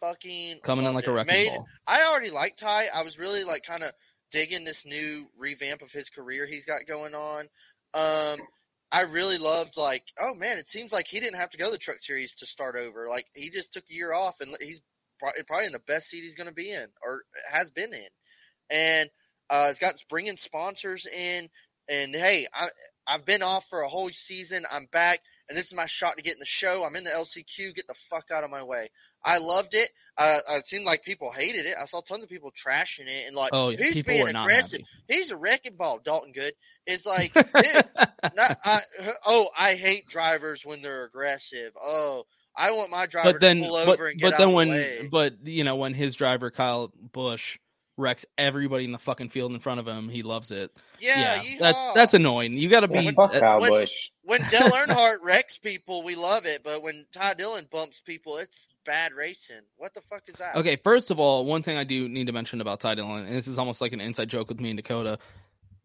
Fucking Coming in like a it. wrecking Made- ball. I already liked Ty. I was really like kind of digging this new revamp of his career he's got going on. Um, I really loved like, oh man, it seems like he didn't have to go to the Truck Series to start over. Like he just took a year off, and he's probably in the best seat he's going to be in or has been in. And uh, it's got bringing sponsors in. And hey, I, I've been off for a whole season. I'm back, and this is my shot to get in the show. I'm in the LCQ. Get the fuck out of my way. I loved it. Uh, it seemed like people hated it. I saw tons of people trashing it and like, Oh, yeah, he's people being aggressive. He's a wrecking ball. Dalton Good It's like, dude, not, I, oh, I hate drivers when they're aggressive. Oh, I want my driver but then to pull but, over and get but out then of when the way. but you know when his driver Kyle Busch wrecks everybody in the fucking field in front of him, he loves it. Yeah, that's that's annoying. You got to be fuck uh, Kyle when- Busch. When Dale Earnhardt wrecks people, we love it, but when Ty Dillon bumps people, it's bad racing. What the fuck is that? Okay, first of all, one thing I do need to mention about Ty Dillon, and this is almost like an inside joke with me and Dakota.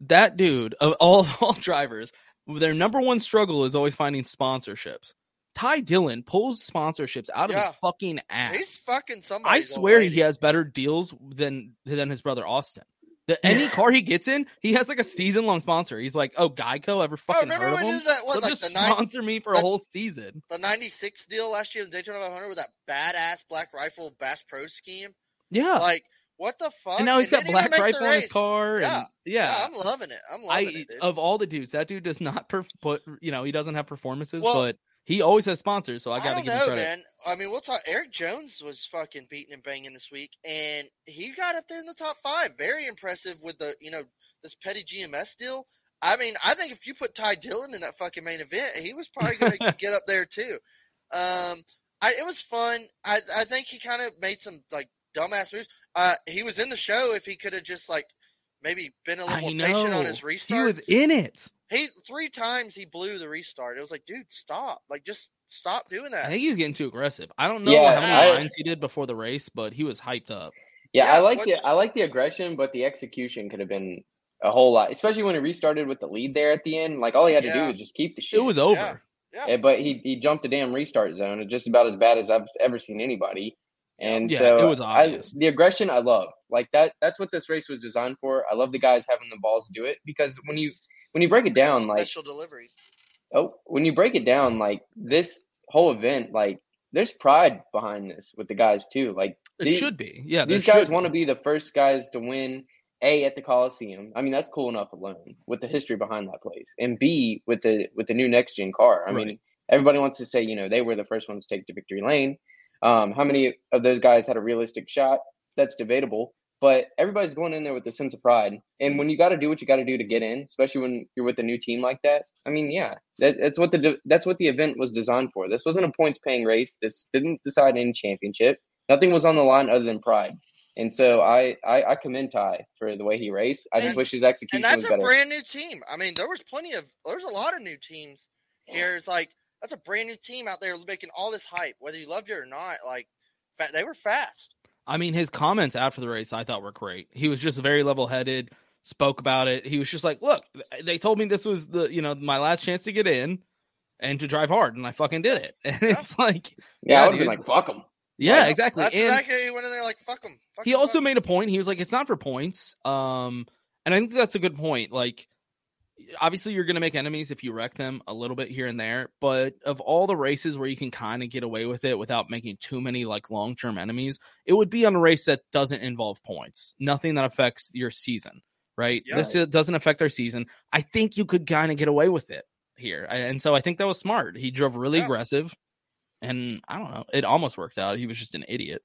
That dude of all all drivers, their number one struggle is always finding sponsorships. Ty Dillon pulls sponsorships out of his fucking ass. He's fucking somebody. I swear he has better deals than than his brother Austin. The, any car he gets in, he has like a season long sponsor. He's like, oh, Geico ever fucking remember heard of when him? that- what, They'll like just the nine- sponsor me for a whole season. The 96 deal last year in Daytona 500 with that badass Black Rifle Bass Pro scheme. Yeah, Like, what the fuck? and now he's got black rifle on his car. Yeah. and, yeah. I'm loving it. I'm I loving it, dude. of all the dudes, that dude does not perf- put you know he doesn't have performances, Well, but he always has sponsors, so I gotta don't give him know, credit. man. I mean, we'll talk. Erik Jones was fucking beating and banging this week, and he got up there in the top five. Very impressive with the, you know, this petty GMS deal. I mean, I think if you put Ty Dillon in that fucking main event, he was probably going to get up there too. Um, I, it was fun. I, I think he kind of made some like dumbass moves. Uh, he was in the show. If he could have just like maybe been a little I more know patient on his restarts, he was in it. He three times he blew the restart. It was like, dude, stop! Like, just stop doing that. I think he was getting too aggressive. I don't know Yeah, how many I- lines he did before the race, but he was hyped up. Yeah, Yeah, I like the I like the aggression, but the execution could have been a whole lot, especially when he restarted with the lead there at the end. Like all he had to do was just keep the shit. It was over. Yeah. Yeah. Yeah, but he he jumped the damn restart zone. It's just about as bad as I've ever seen anybody. And Yeah, so it was I, the aggression I love. Like that that's what this race was designed for. I love the guys having the balls to do it because when you when you break it down like special delivery. oh when you break it down like this whole event like there's pride behind this with the guys too. Like It the- should be. Yeah, these guys want to be the first guys to win a at the Coliseum. I mean, that's cool enough alone with the history behind that place, and b with the with the new next gen car. I mean, everybody wants to say you know they were the first ones to take to victory lane. Um, how many of those guys had a realistic shot? That's debatable. But everybody's going in there with a sense of pride, and when you got to do what you got to do to get in, especially when you're with a new team like that. I mean, yeah, that, that's what the that's what the event was designed for. This wasn't a points paying race. This didn't decide any championship. Nothing was on the line other than pride. And so I, I, I commend Ty for the way he raced. I just wish his execution And was that's a better. brand new team. I mean, there was plenty of there's a lot of new teams here. It's like that's a brand new team out there making all this hype, whether you loved it or not. Like, fa- they were fast. I mean, his comments after the race I thought were great. He was just very level headed, spoke about it. He was just like, "Look, they told me this was the you know my last chance to get in and to drive hard, and I fucking did it." And it's like, yeah, I would have dude. been like, fuck him. yeah, Like, exactly. That's And- exactly he went in there like fuck them. Fuck he 'em, also fuck made a point. He was like, "It's not for points." Um, and I think that's a good point. Like, obviously, you're going to make enemies if you wreck them a little bit here and there. But of all the races where you can kind of get away with it without making too many like long term enemies, it would be on a race that doesn't involve points. Nothing that affects your season, right? Yeah. This uh, doesn't affect our season. I think you could kind of get away with it here, and so I think that was smart. He drove really Yeah. aggressive. And I don't know. It almost worked out. He was just an idiot.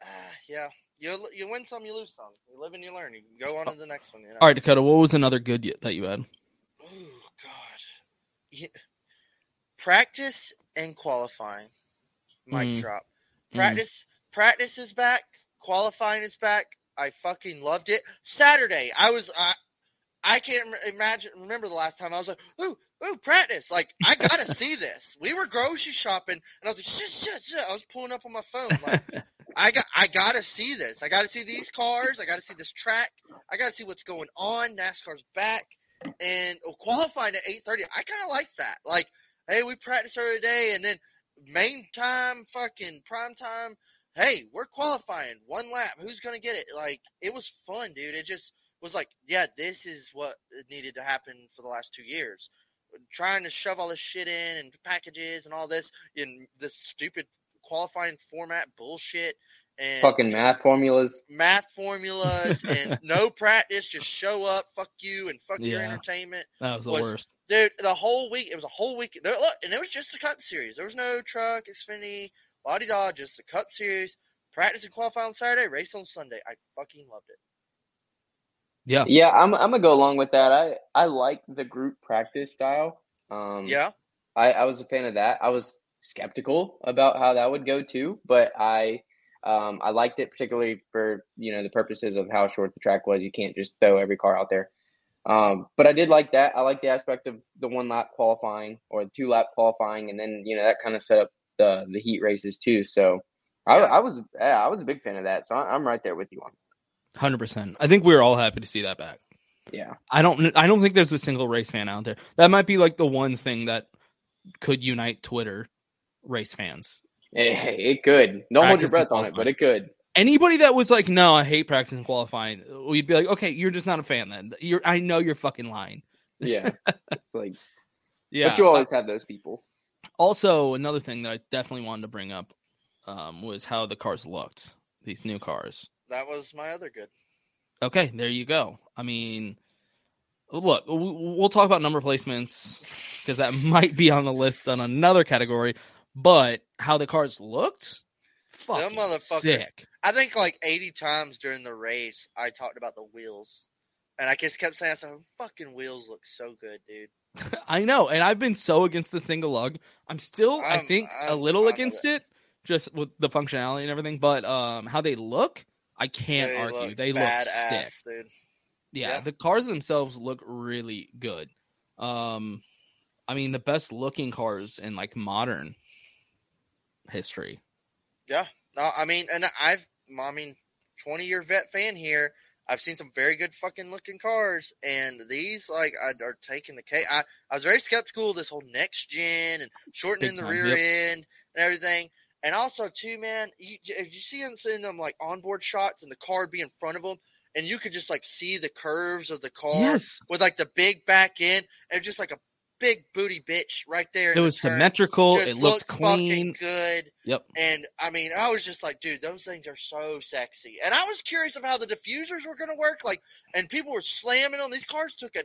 Ah, yeah, you you win some, you lose some. You live and you learn. You can go on to the next one. You know? All right, Dakota. What was another good y- that you had? Oh God. Yeah. Practice and qualifying. Mic Mm. drop. Mm. Practice practice is back. Qualifying is back. I fucking loved it. Saturday, I was I I can't imagine remember the last time I was like, ooh, ooh, practice. Like, I gotta see this. We were grocery shopping and I was like, shit, shit, shit. I was pulling up on my phone. Like, I got I gotta see this. I gotta see these cars. I gotta see this track. I gotta see what's going on. NASCAR's back. And oh, qualifying at eight thirty. I kinda like that. Like, hey, we practice every day and then main time, fucking prime time. Hey, we're qualifying one lap. Who's gonna get it? Like, it was fun, dude. It just was like, yeah, this is what needed to happen for the last two years. Trying to shove all this shit in and packages and all this in this stupid qualifying format bullshit and Fucking math formulas. math formulas and no practice, just show up, fuck you, and fuck your entertainment. That was the was- worst. Dude, the whole week, it was a whole week. There, look, and it was just the Cup Series. There was no truck, Xfinity, la di da, just the Cup Series. Practice and qualify on Saturday, race on Sunday. I fucking loved it. Yeah. Yeah, I'm I'm gonna go along with that. I I like the group practice style. Um, Yeah, I I was a fan of that. I was skeptical about how that would go too, but I um, I liked it particularly for you know the purposes of how short the track was. You can't just throw every car out there. Um, but I did like that. I like the aspect of the one lap qualifying or the two lap qualifying, and then you know that kind of set up the the heat races too. So I, I was yeah, I was a big fan of that. So I, I'm right there with you on. Hundred percent. I think we are all happy to see that back. Yeah. I don't. I don't think there's a single race fan out there. That might be like the one thing that could unite Twitter race fans. Hey, hey, it could. Don't hold your breath on it, but it could. Anybody that was like, "No, I hate practice and qualifying," we'd be like, "Okay, you're just not a fan then. You're. I know you're fucking lying." Yeah. it's like, Yeah. But you always have those people. Also, another thing that I definitely wanted to bring up um, was how the cars looked. These new cars. That was my other good. Okay, there you go. I mean, look, we'll talk about number placements because that might be on the list on another category. But how the cars looked, fucking sick. I think like 80 times during the race, I talked about the wheels. And I just kept saying, I said, fucking wheels look so good, dude. I know, and I've been so against the single lug. I'm still, i I'm- think, a I'm little fine with against it, just with the functionality and everything. But um, how they look, I can't They argue. look they look sick. dude. Yeah, Yeah. the cars themselves look really good. Um, I mean, the best looking cars in like modern history. Yeah. No, I mean, and I've, I mean, 20 year vet fan here. I've seen some very good fucking looking cars, and these like are, are taking the cake. I, I was very skeptical of this whole next gen and shortening the rear yep. end and everything. And also, too, man, you, if you see them seeing them like onboard shots and the car be in front of them, and you could just like see the curves of the car Yes. with like the big back end, and just like a big booty bitch right there. It was turn. symmetrical. Just It looked fucking clean. good. Yep. And I mean, I was just like, dude, those things are so sexy. And I was curious of how the diffusers were going to work. Like, and people were slamming on These cars took a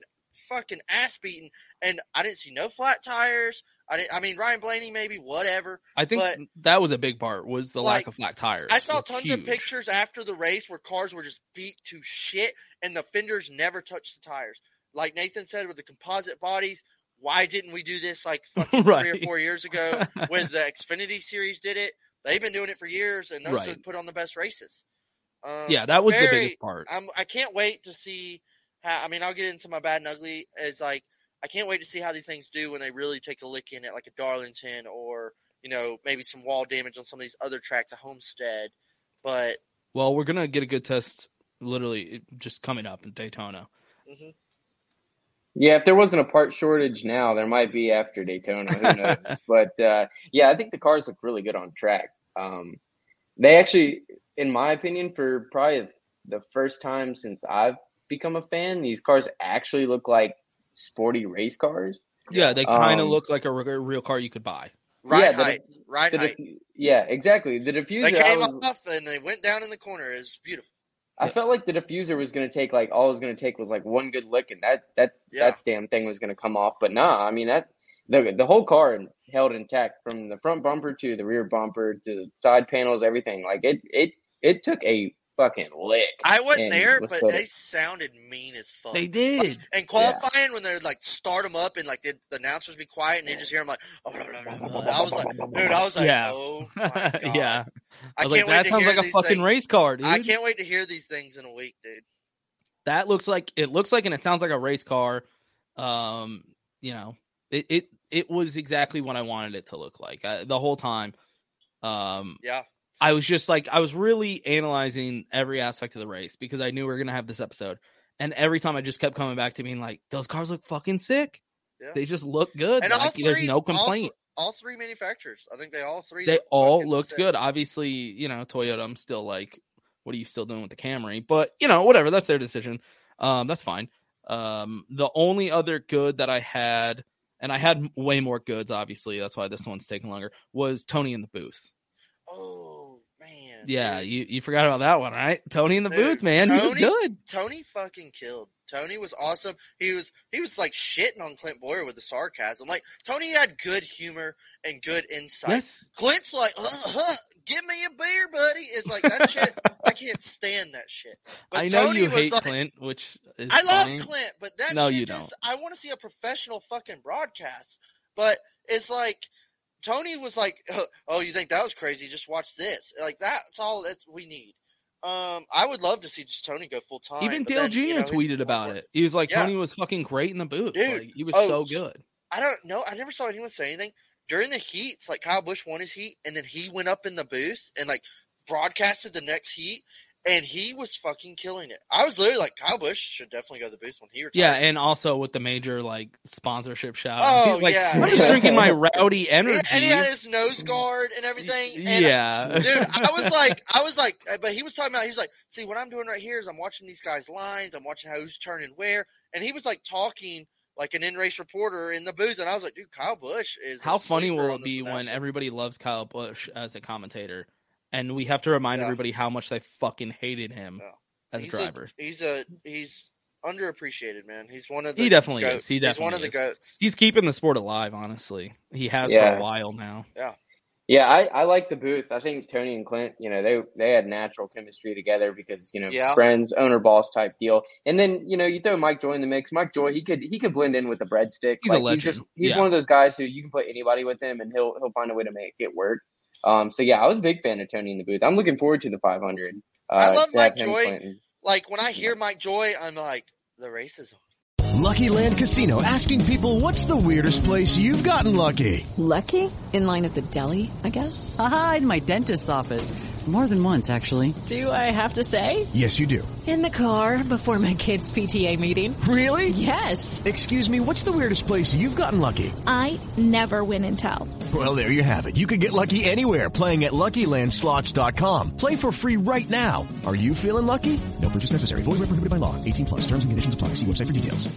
fucking ass beating, and I didn't see no flat tires. I didn't. I mean, Ryan Blaney, maybe whatever. I think but that was a big part was the Like, lack of flat tires. I saw tons huge. of pictures after the race where cars were just beat to shit, and the fenders never touched the tires. Like Nathan said, with the composite bodies. Why didn't we do this like fucking three or four years ago when the Xfinity series did it? They've been doing it for years, and those Right. put on the best races. Um, Yeah, that was the biggest part. I'm, I can't wait to see how. I mean, I'll get into my bad and ugly. Is like I can't wait to see how these things do when they really take a lick in at like a Darlington or you know maybe some wall damage on some of these other tracks, a Homestead. But Well, we're gonna get a good test literally just coming up in Daytona. mhm. Yeah, if there wasn't a part shortage now, there might be after Daytona. Who knows? but uh, yeah, I think the cars look really good on track. Um, they actually, in my opinion, for probably the first time since I've become a fan, these cars actually look like sporty race cars. Yeah, they kind of Um, look like a re- real car you could buy. Right Yeah, the- height, ride the height. diffu- yeah, exactly. The diffuser. They came was- off and they went down in the corner. It's beautiful. I felt like the diffuser was going to take like all it was going to take was like one good lick, and that that's Yeah. that damn thing was going to come off. But nah, I mean that the the whole car held intact from the front bumper to the rear bumper to the side panels, everything. Like it it it took a fucking lick. I wasn't and there, was but so- they sounded mean as fuck. They did. And qualifying when they're like start them up and like the, the announcers be quiet and they just hear them like, oh, blah, blah, blah, blah. I was like, dude, I was like, Yeah. oh my god, yeah. I, I was can't like, wait that to sounds hear like a fucking things. race car, dude. I can't wait to hear these things in a week, dude. That looks like it looks like and it sounds like a race car. Um, you know, it it it was exactly what I wanted it to look like I, the whole time. Um, Yeah, I was just like I was really analyzing every aspect of the race because I knew we were gonna have this episode, and every time I just kept coming back to being like, those cars look fucking sick. Yeah. They just look good. and like, all three, there's no complaint. th- all three manufacturers. I think they all three. they look all looked sick. good. Obviously, you know, Toyota, I'm still like, what are you still doing with the Camry? But you know, whatever, that's their decision. Um, that's fine. Um, the only other good that I had, and I had way more goods, obviously, that's why this one's taking longer, was Tony in the booth. Oh man, Yeah, you, you forgot about that one, right? Tony in the Dude, booth, man. he was Tony- good. Tony fucking killed. Tony was awesome. He was he was like shitting on Clint Bowyer with the sarcasm. Like Tony had good humor and good insight. Yes. Clint's like, uh, huh, give me a beer, buddy. It's like that shit. I can't stand that shit. But I know Tony you was hate like, Clint, which is I love fine. Clint, but that No, shit you just don't. I want to see a professional fucking broadcast. But it's like Tony was like, "Oh, you think that was crazy? Just watch this." Like that's all that we need. Um, I would love to see just Tony go full time. Even Dale then, Jr. you know, tweeted about it. He was like, Yeah. Tony was fucking great in the booth. Dude, Like, he was oh, so good. I don't know. I never saw anyone say anything during the heats. Like Kyle Busch won his heat, and then he went up in the booth and like broadcasted the next heat, and he was fucking killing it. I was literally like, Kyle Busch should definitely go to the booth when he retires. Yeah, and also with the major like sponsorship shout. Oh, He's like, yeah. I'm just drinking my rowdy energy. and he had his nose guard and everything. And yeah, dude, I was like, I was like, uh, but he was talking about, he was like, see, what I'm doing right here is I'm watching these guys' lines, I'm watching how who's turning where, and he was like talking like an in-race reporter in the booth, and I was like, dude, Kyle Busch is. How funny will it be when everybody loves Kyle Busch as a commentator, and we have to remind Yeah. everybody how much they fucking hated him as a he's driver. he's a he's underappreciated, man. He's one of the he definitely goats. is. He he's definitely one of the goats. He's keeping the sport alive. Honestly, he has for a while now. Yeah. Yeah, I, I like the booth. I think Tony and Clint, you know, they they had natural chemistry together because you know Yeah. friends, owner boss type deal. And then you know you throw Mike Joy in the mix. Mike Joy, he could he could blend in with the breadstick. He's a Like, He's, just, legend. he's Yeah. one of those guys who you can put anybody with him and he'll he'll find a way to make it work. Um, so yeah, I was a big fan of Tony in the booth. I'm looking forward to the 500. Uh, I love Mike Joy. Clinton. Like when I hear Mike Joy, I'm like, the race is on. Lucky Land Casino asking people what's the weirdest place you've gotten lucky? Lucky? In line at the deli, I guess? Aha, in my dentist's office. More than once, actually. Do I have to say? Yes, you do. In the car before my kids' PTA meeting. Really? Yes. Excuse me, what's the weirdest place you've gotten lucky? I never win and tell. Well, there you have it. You can get lucky anywhere playing at LuckyLandSlots.com. Play for free right now. Are you feeling lucky? No purchase necessary. Void where prohibited by law. 18 plus. Terms and conditions apply. See website for details.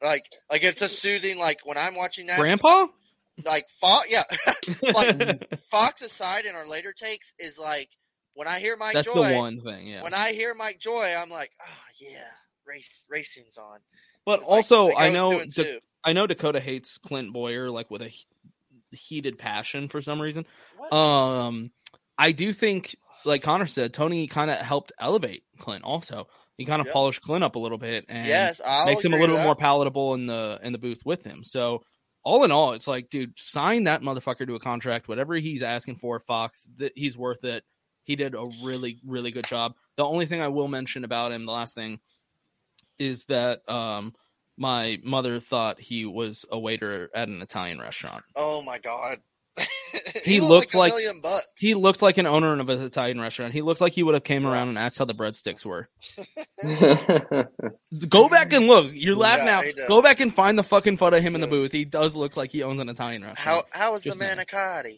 Like, like it's a soothing. Like when I'm watching that, Grandpa? like Fox, yeah, like Fox aside in our later takes is like when I hear Mike That's Joy. the one thing. Yeah. When I hear Mike Joy, I'm like, oh yeah, race racing's on. But It's like also, they I know Da- I know Dakota hates Clint Bowyer like with a he- heated passion for some reason. Um, I do think, like Connor said, Tony kind of helped elevate Clint. Also, he kind of Yeah. polished Clint up a little bit and Yes, I'll makes him a little bit more palatable in the in the booth with him. So. All in all, it's like, dude, sign that motherfucker to a contract. Whatever he's asking for, Fox, that he's worth it. He did a really, really good job. The only thing I will mention about him, the last thing, is that um, my mother thought he was a waiter at an Italian restaurant. Oh my god, He, looks looked a like, million bucks. he looked like an owner of an Italian restaurant. He looked like he would have came around and asked how the breadsticks were. Go back and look. You're laughing Yeah, now. he. Go back and find the fucking photo of him in the booth. He does look like he owns an Italian restaurant. How how is the Just saying. manicotti?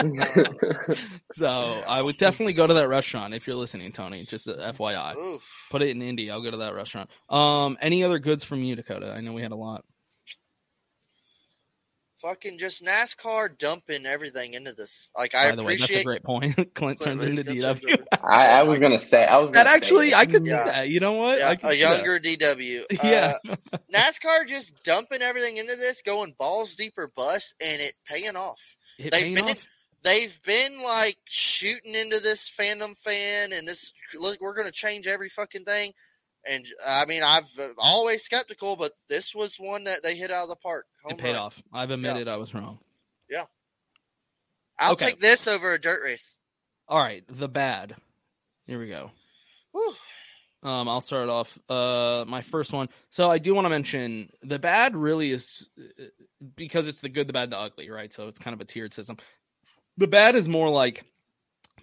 So I would definitely go to that restaurant if you're listening, Tony. Just a FYI. Oof. Put it in Indy. I'll go to that restaurant. Um, any other goods from you, Dakota? I know we had a lot. Fucking just NASCAR dumping everything into this. Like I By the way, appreciate. that's a great point. Clint turns into DW. I, I was gonna say I was That gonna say actually, it. I could see that. You know what? Yeah, a see that. younger DW. Yeah. Uh, NASCAR just dumping everything into this, going balls deeper bust, and it paying off. It they've been off? they've been like shooting into this fandom fan, and this look, we're going to change every fucking thing. And I mean, I've uh, always skeptical, but this was one that they hit out of the park. Home It paid run. off. I've admitted I was wrong. Yeah, I'll Okay. take this over a dirt race. All right, the bad. Here we go. Whew. Um, I'll start off. Uh, my first one. So I do want to mention the bad. Really is uh, because it's the good, the bad, the ugly, right? So it's kind of a tiered system. The bad is more like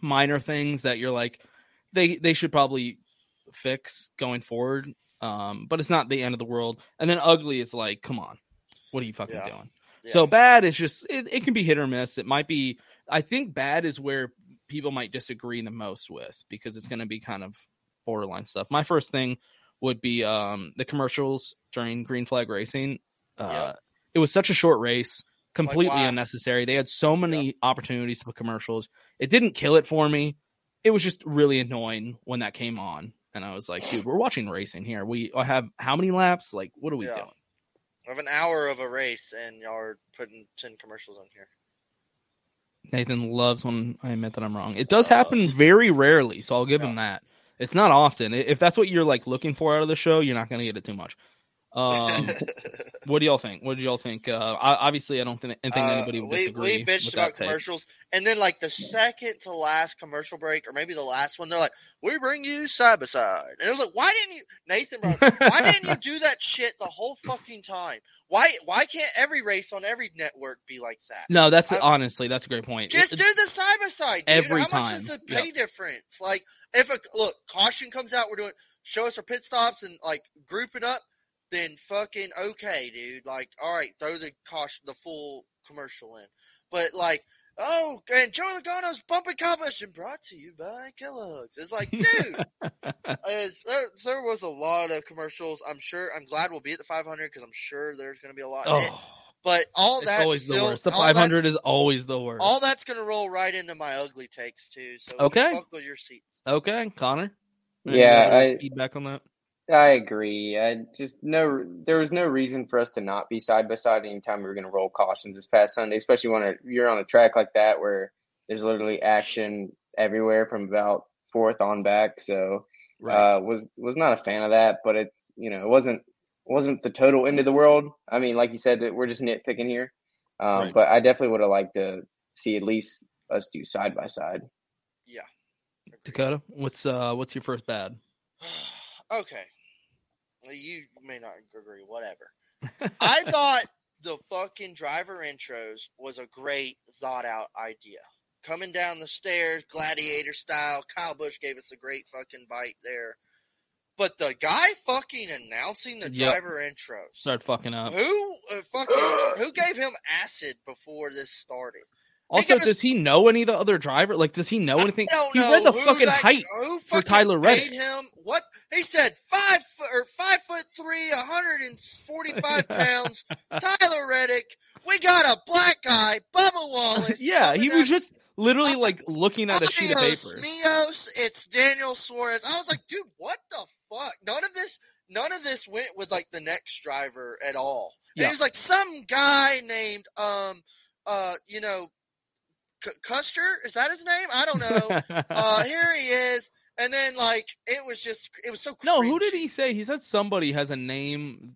minor things that you're like they they should probably fix going forward. Um, but it's not the end of the world. And then ugly is like, come on, what are you fucking Yeah. doing? So bad is just it, it can be hit or miss. It might be I think bad is where people might disagree the most with because it's going to be kind of borderline stuff. My first thing would be um the commercials during Green Flag Racing. Uh it was such a short race, completely why? unnecessary. They had so many opportunities to put commercials. It didn't kill it for me. It was just really annoying when that came on. And I was like, dude, we're watching racing here. We have how many laps? Like, what are we Yeah. doing? Of an hour of a race, and y'all are putting ten commercials on here. Nathan loves when I admit that I'm wrong. It does happen very rarely, so I'll give him that. It's not often. If that's what you're like looking for out of the show, you're not going to get it too much. Um, What do y'all think? What do y'all think? Uh, I- obviously, I don't think, I think Uh, anybody would we disagree. we bitched about that take. commercials, and then like the second to last commercial break, or maybe the last one, they're like, "We bring you side by side," and it was like, "Why didn't you, Nathan? Bro, why didn't you do that shit the whole fucking time? Why why can't every race on every network be like that? No, that's I- honestly that's a great point. Just It- do the side by side. Every How much is the pay difference? Like, if a look caution comes out, we're doing show us our pit stops and like group it up. Then fucking okay, dude. Like, all right, throw the caution, the full commercial in. But like, oh, and Joey Logano's bumping competition brought to you by Kellogg's. It's like, dude, it's, there, there was a lot of commercials. I'm sure. I'm glad we'll be at the 500 because I'm sure there's going to be a lot. in. Oh, But all it's that's always still the worst. The 500 is always the worst. all that's going to roll right into my ugly takes too. So Okay. buckle your seats. Okay, Connor. Yeah, other I- feedback on that. I agree. I just no, there was no reason for us to not be side by side anytime we were going to roll cautions this past Sunday, especially when you're on a track like that where there's literally action everywhere from about fourth on back. So, Right. uh, was was not a fan of that. But it's you know it wasn't wasn't the total end of the world. I mean, like you said, that we're just nitpicking here. Um, Right. But I definitely would have liked to see at least us do side by side. Yeah. Dakota, what's uh what's your first bad? Okay. You may not agree, whatever. I thought the fucking driver intros was a great thought out idea. Coming down the stairs, gladiator style. Kyle Busch gave us a great fucking bite there. But the guy fucking announcing the Yep. driver intros. Start fucking up. Who uh, fucking who gave him acid before this started? Also, does he know any of the other driver? Like, does he know anything? He read the who fucking that- height who for Tyler Reddick. him what he said five foot or five foot three, hundred and forty five pounds. Tyler Reddick. We got a black guy, Bubba Wallace. Yeah, he was just literally like looking at a sheet of paper. Mios, it's Daniel Suarez. I was like, dude, what the fuck? None of this, none of this went with like the next driver at all. And Yeah. he was like some guy named, um, uh, you know, C- Custer. Is that his name? I don't know. uh, here he is. And then like it was just, it was so No, who did he say? He said somebody has a name.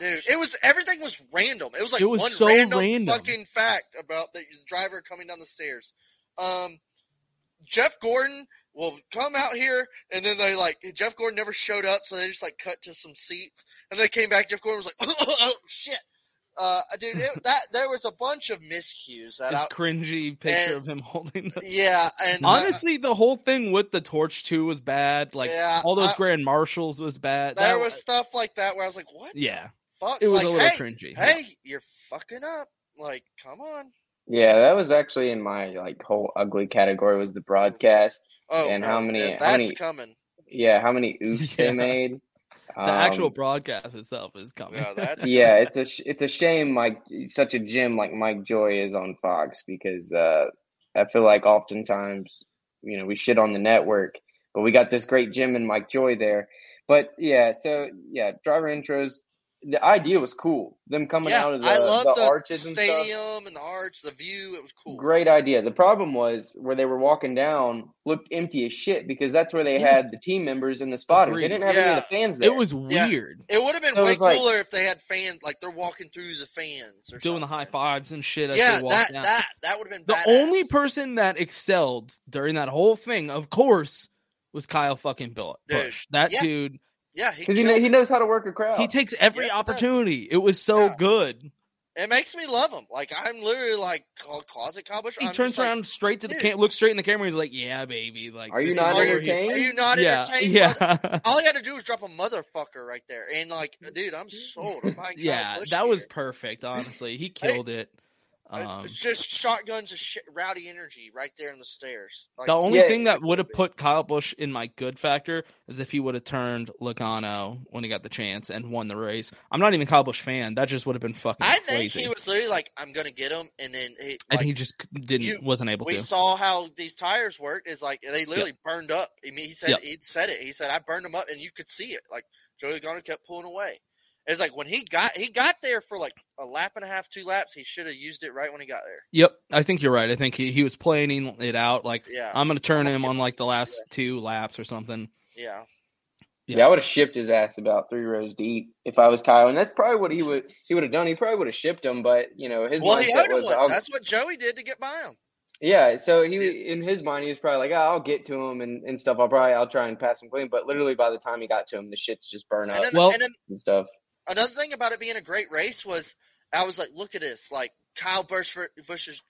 Dude, it was everything was random. It was like It was one so random, random. fucking fact about the driver coming down the stairs. Um, Jeff Gordon will come out here, and then they like Jeff Gordon never showed up, so they just like cut to some seats, and they came back. Jeff Gordon was like, "Oh shit, uh, dude, it, that there was a bunch of miscues that His I, cringy picture and- of him holding. The... yeah, and uh, Honestly, the whole thing with the torch too was bad. Like Yeah, all those I- grand marshals was bad. there That was stuff like that where I was like, what? yeah. Fuck, It was like, a little hey, cringy. Hey, you're fucking up. Like, come on. Yeah, that was actually in my like whole ugly category was the broadcast Oh, and no, how many yeah, how that's many coming. yeah how many oops Yeah. they made. The actual Um, broadcast itself is coming. Yeah, that's yeah, it's a sh- it's a shame like such a gym like Mike Joy is on Fox because uh, I feel like oftentimes you know we shit on the network, but we got this great gym and Mike Joy there. But yeah, so yeah, driver intros. The idea was cool. Them coming yeah, out of the, I love the, the, arches and stuff. stadium and the arch, the view. It was cool. Great idea. The problem was where they were walking down looked empty as shit because that's where they Yes. had the team members and the spotters. They didn't have any of the fans there. It was Yeah. weird. It would have been So way was like- cooler if they had fans, like they're walking through the fans or Doing the high fives and shit as Yeah, they walk that down. that that would have been the badass. only person that excelled during that whole thing, of course, was Kyle fucking Bill Dude, That yeah. dude, Yeah, he, because he, killed kn- he knows how to work a crowd. he takes every Yeah, opportunity. It was so Yeah. good. It makes me love him. Like I'm literally like closet Kyle Busch. He I'm turns just like, around straight to the dude. cam, looks straight in the camera. He's like, "Yeah, baby." Like, Are you not what we're here- entertained? Are you not Yeah, entertained? yeah. mother- All you got to do is drop a motherfucker right there, and like, dude, I'm sold. I'm buying Kyle yeah, Busch that was gear. perfect. Honestly, he killed it. Um, it's just shotguns of sh- rowdy energy right there in the stairs. Like, the only Yeah, thing that would have put Kyle Busch in my good factor is if he would have turned Logano when he got the chance and won the race. I'm not even a Kyle Busch fan. That just would have been fucking I think crazy. he was literally like, "I'm gonna get him," and then he, and like, he just didn't you- wasn't able we to. saw how these tires worked. Is like they literally burned up. I mean, he said Yep. he said it. He said I burned them up, and you could see it. Like Joey Logano kept pulling away. It's like when he got he got there for like a lap and a half, two laps. He should have used it right when he got there. Yep, I think you're right. I think he, he was planning it out. Like Yeah. I'm going to turn him on like the last two laps or something. Yeah, Yeah, I would have shipped his ass about three rows deep if I was Kyle, and that's probably what he would he would have done. He probably would have shipped him, but you know his Well, he mindset owed him was, one. That's what Joey did to get by him. yeah. So he in his mind he was probably like, oh, I'll get to him and, and stuff. I'll probably I'll try and pass him clean, but literally by the time he got to him, the shit's just burn up And then, and then and stuff. Another thing about it being a great race was I was like, look at this, like Kyle Busch versus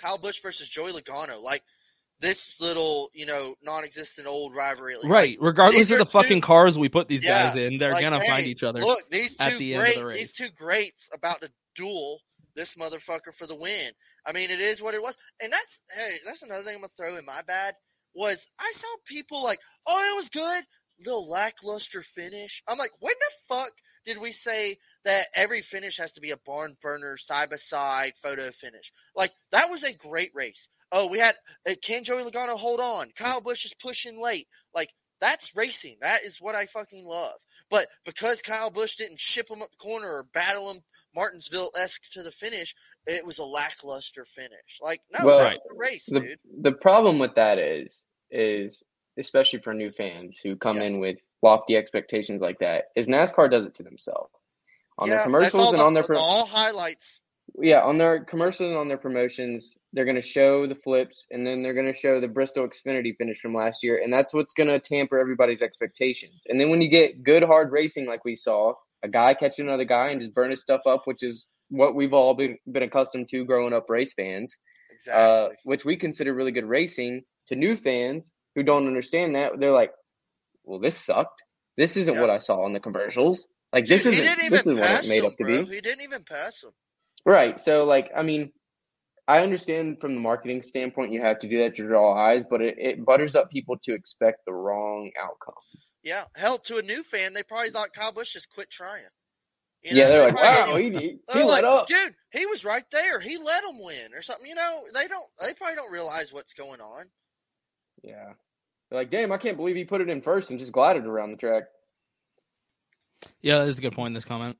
Kyle Busch versus Joey Logano, like this little, you know, non-existent old rivalry. Like, Right. Regardless of the fucking cars we put these Yeah, guys in, they're like, gonna find each other. Look, these at two the end of great, the race. these two greats about to duel this motherfucker for the win. I mean, it is what it was, and that's hey, that's another thing I'm gonna throw in my bad was I saw people like, oh, it was good, little lackluster finish. I'm like, when the fuck did we say that every finish has to be a barn burner, side by side photo finish? Like that was a great race. Oh, we had uh, can Joey Logano hold on? Kyle Busch is pushing late. Like that's racing. That is what I fucking love. But because Kyle Busch didn't ship him up the corner or battle him Martinsville esque to the finish, it was a lackluster finish. Like no, well, that was a race, the, dude. the problem with that is is especially for new fans who come in with lofty expectations like that is NASCAR does it to themselves on yeah, their commercials and the- on their pro- all highlights. yeah on their commercials and on their promotions they're going to show the flips and then they're going to show the bristol xfinity finish from last year and that's what's going to tamper everybody's expectations and then when you get good hard racing like we saw a guy catching another guy and just burn his stuff up which is what we've all been, been accustomed to growing up race fans Exactly. uh, which we consider really good racing to new fans who don't understand that they're like well this sucked this isn't what i saw in the commercials like this isn't this is what it made him, up to bro. be He didn't even pass him. Right. So, like, I mean, I understand from the marketing standpoint you have to do that to draw eyes, but it, it butters up people to expect the wrong outcome. Yeah, hell, to a new fan, they probably thought Kyle Busch just quit trying. You yeah, they're they like, wow, he, he, he let like, up. dude, he was right there. He let him win or something. You know, they don't. They probably don't realize what's going on. Yeah. They're like, damn, I can't believe he put it in first and just glided around the track. Yeah, that is a good point in this comment.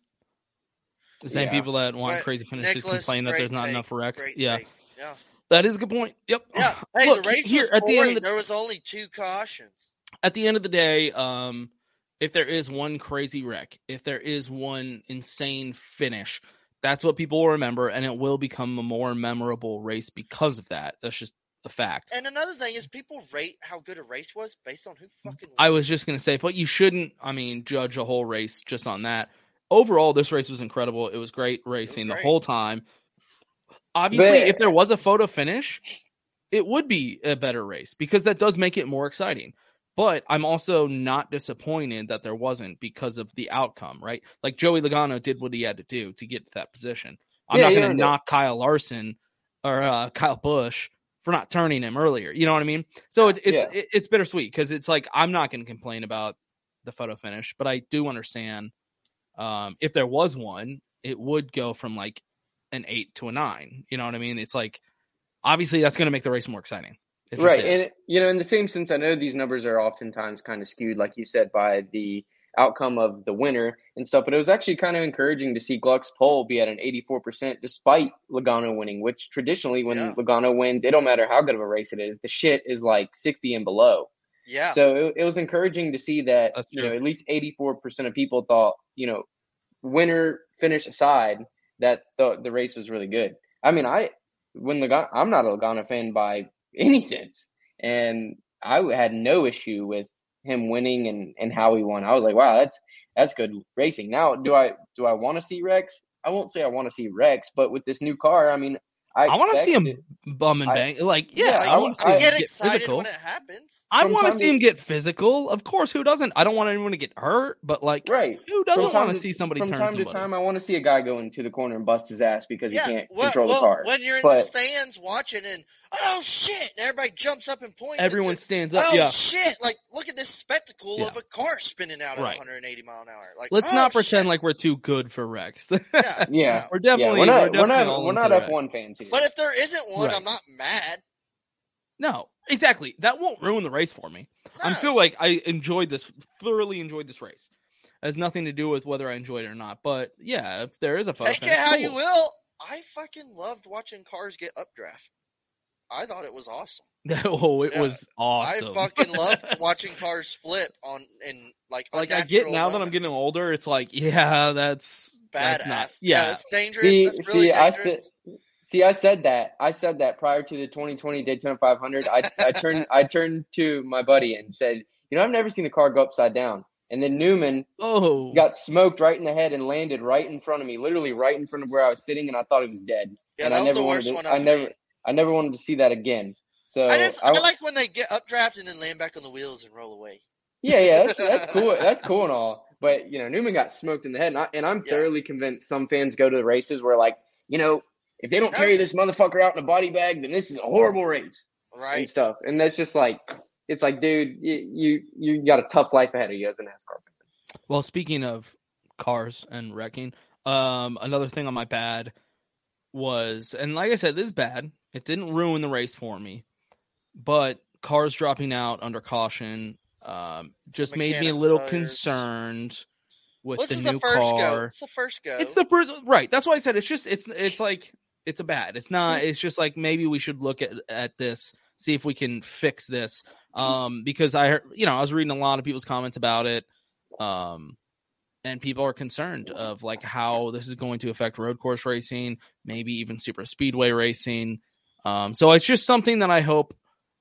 The same Yeah. people that want But crazy finishes Nicholas, complain that there's not take, enough wrecks. Yeah. take. Yeah. That is a good point. Yep. Yeah. Hey, Look, the race here was at the boring. end of the, there was only two cautions. at the end of the day, um, if there is one crazy wreck, if there is one insane finish, that's what people will remember, and it will become a more memorable race because of that. That's just a fact. And another thing is, people rate how good a race was based on who fucking. I was just gonna say, but you shouldn't. I mean, judge a whole race just on that. Overall, this race was incredible. It was great racing the great. whole time. Obviously, But- if there was a photo finish, it would be a better race because that does make it more exciting. But I'm also not disappointed that there wasn't because of the outcome, right? Like Joey Logano did what he had to do to get to that position. I'm Yeah, not going to knock Kyle Larson or uh, Kyle Busch for not turning him earlier. You know what I mean? So it's it's Yeah. it's bittersweet because it's like I'm not going to complain about the photo finish, but I do understand um, if there was one, it would go from like an eight to a nine. You know what I mean? It's like obviously that's going to make the race more exciting. Right. And, you know, in the same sense, I know these numbers are oftentimes kind of skewed, like you said, by the outcome of the winner and stuff, but it was actually kind of encouraging to see Gluck's poll be at an 84% despite Logano winning, which traditionally, when Yeah. Logano wins, it don't matter how good of a race it is, the shit is like 60 and below. Yeah. So it, it was encouraging to see that you know at least eighty four percent of people thought you know winner finish aside that the the race was really good. I mean, I when Logano, I'm not a Logano fan by any sense, and I had no issue with him winning and and how he won. I was like, wow, that's that's good racing. Now, do I do I want to see wrecks? I won't say I want to see wrecks, but with this new car, I mean, I, I want to see expect him bum and I- bang. Like, yeah, Yeah, I, I- want to see him get get excited physical. when it happens. I want to see to- him get physical. Of course, who doesn't? I don't want anyone to get hurt, but like, Right. who doesn't want to see somebody from turn time somebody? to time. I want to see a guy go into the corner and bust his ass because Yeah, he can't well, control well, the car. when you're in the stands watching and oh shit, and everybody jumps up and points. and Everyone says, stands up, Oh yeah. shit! Like look at this spectacle Yeah. of a car spinning out at Right. 180 mile an hour. Like Let's oh, not pretend shit. like we're too good for wrecks. Yeah, yeah, we're definitely we're not we're we're not we're not F one fans here. But if there isn't one, Right. I'm not mad. No, exactly. That won't ruin the race for me. I'm still like I enjoyed this, thoroughly enjoyed this race. It has nothing to do with whether I enjoyed it or not. But yeah, if there is a photo Take it finish, how you will. I fucking loved watching cars get updraft. I thought it was awesome. oh, it Yeah, was awesome. I fucking loved watching cars flip on in like like I get unnatural now that I'm getting older, it's like, yeah, that's that's not badass. yeah. that's dangerous. See, that's really see, I dangerous. Said, see, I said that. I said that prior to the 2020 Daytona 500. I, I turned, I turned to my buddy and said, you know, I've never seen a car go upside down. And then Newman oh got smoked right in the head and landed right in front of me, literally right in front of where I was sitting, and I thought he was dead. Yeah, and that I was never the wanted worst to, one I I've never, seen. I never wanted to see that again. So I just I, I like when they get updraft and then land back on the wheels and roll away. Yeah, yeah, that's, that's cool. That's cool and all. But you know, Newman got smoked in the head, and, I, and I'm Yeah. thoroughly convinced some fans go to the races where, like, you know, if they don't carry this motherfucker out in a body bag, then this is a horrible race and Right. stuff. And that's just like, it's like, dude, you you, you got a tough life ahead of you as a NASCAR fan. Well, speaking of cars and wrecking, um, another thing on my bad was, and like I said, this is bad. It didn't ruin the race for me, but cars dropping out under caution um, just made me a little failures. concerned with Well, this the is the new first go. car. It's the first go. It's the first, right? That's why I said it's just it's it's like it's a bad. It's not. Mm-hmm. It's just like maybe we should look at at this, see if we can fix this. Um, because I heard, you know, I was reading a lot of people's comments about it. Um, and people are concerned of like how this is going to affect road course racing, maybe even super speedway racing. Um, so it's just something that I hope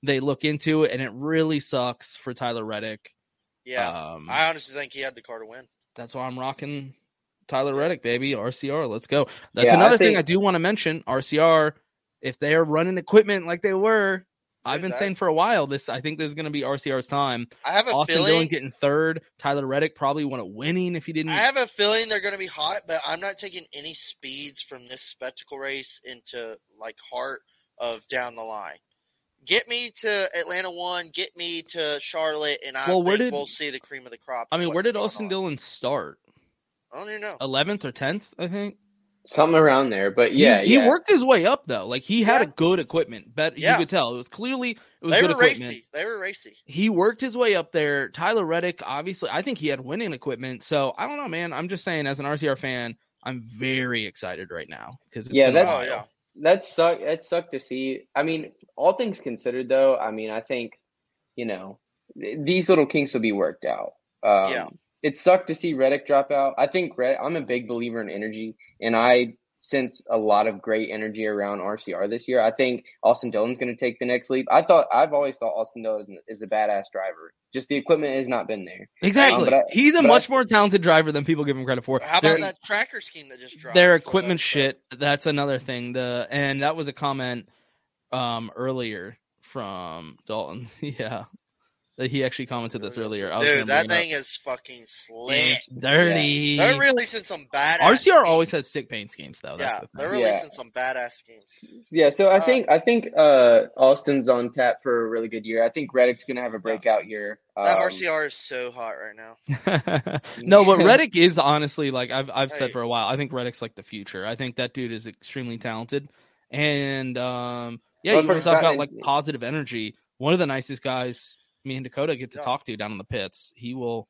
they look into, and it really sucks for Tyler Reddick. yeah. Um, I honestly think he had the car to win. that's why I'm rocking Tyler Reddick, baby. RCR, let's go. That's Yeah, I another thing I do want to mention. RCR, if they are running equipment like they were, I've been saying for a while. This I think this is going to be RCR's time. I have a Austin feeling. Dillon getting third. Tyler Reddick probably would have winning if he didn't. I have a feeling they're going to be hot, but I'm not taking any speeds from this spectacle race into like heart of down the line. Get me to Atlanta one, get me to Charlotte, and I Well, where think did- we'll see the cream of the crop. I mean, where did Austin on. Dillon start? I don't even know. Eleventh or tenth, I think. Something around there. But He- yeah, he, yeah. worked his way up though. Like he had a good equipment. Bet Yeah. you could tell it was clearly it was They good were equipment. racy. They were racy. he worked his way up there. Tyler Reddick, obviously, I think he had winning equipment. So I don't know, man. I'm just saying, as an RCR fan, I'm very excited right now because Yeah, that's Oh yeah. that suck. That sucked to see. I mean, all things considered, though, I mean, I think you know th- these little kinks will be worked out. Um, Yeah. It sucked to see Reddick drop out. I think Red, I'm a big believer in energy, and I sense a lot of great energy around RCR this year. I think Austin Dillon's going to take the next leap. I thought I've always thought Austin Dillon is a badass driver. Just the equipment has not been there. exactly. but I- He's a but I- much more talented driver than people give him credit for. How Their- about that tracker scheme that just dropped? their for the- equipment shit that's another thing the and that was a comment um earlier from dalton yeah that he actually commented this earlier I was Dude, that bring it thing is fucking slick. up. it's dirty They're releasing some badass. rcr schemes. always has sick paint schemes though Yeah, that's the they're thing. Yeah. releasing some badass games. Yeah, so I Uh, think I think uh, Austin's on tap for a really good year. I think Reddick's gonna have a breakout year. That Um, RCR is so hot right now. no, but Reddick is honestly like I've I've said for a while. I think Reddick's like the future. I think that dude is extremely talented, and um, yeah, Well, you want for to talk about like positive energy. One of the nicest guys me and Dakota get to Yeah. talk to down in the pits. He will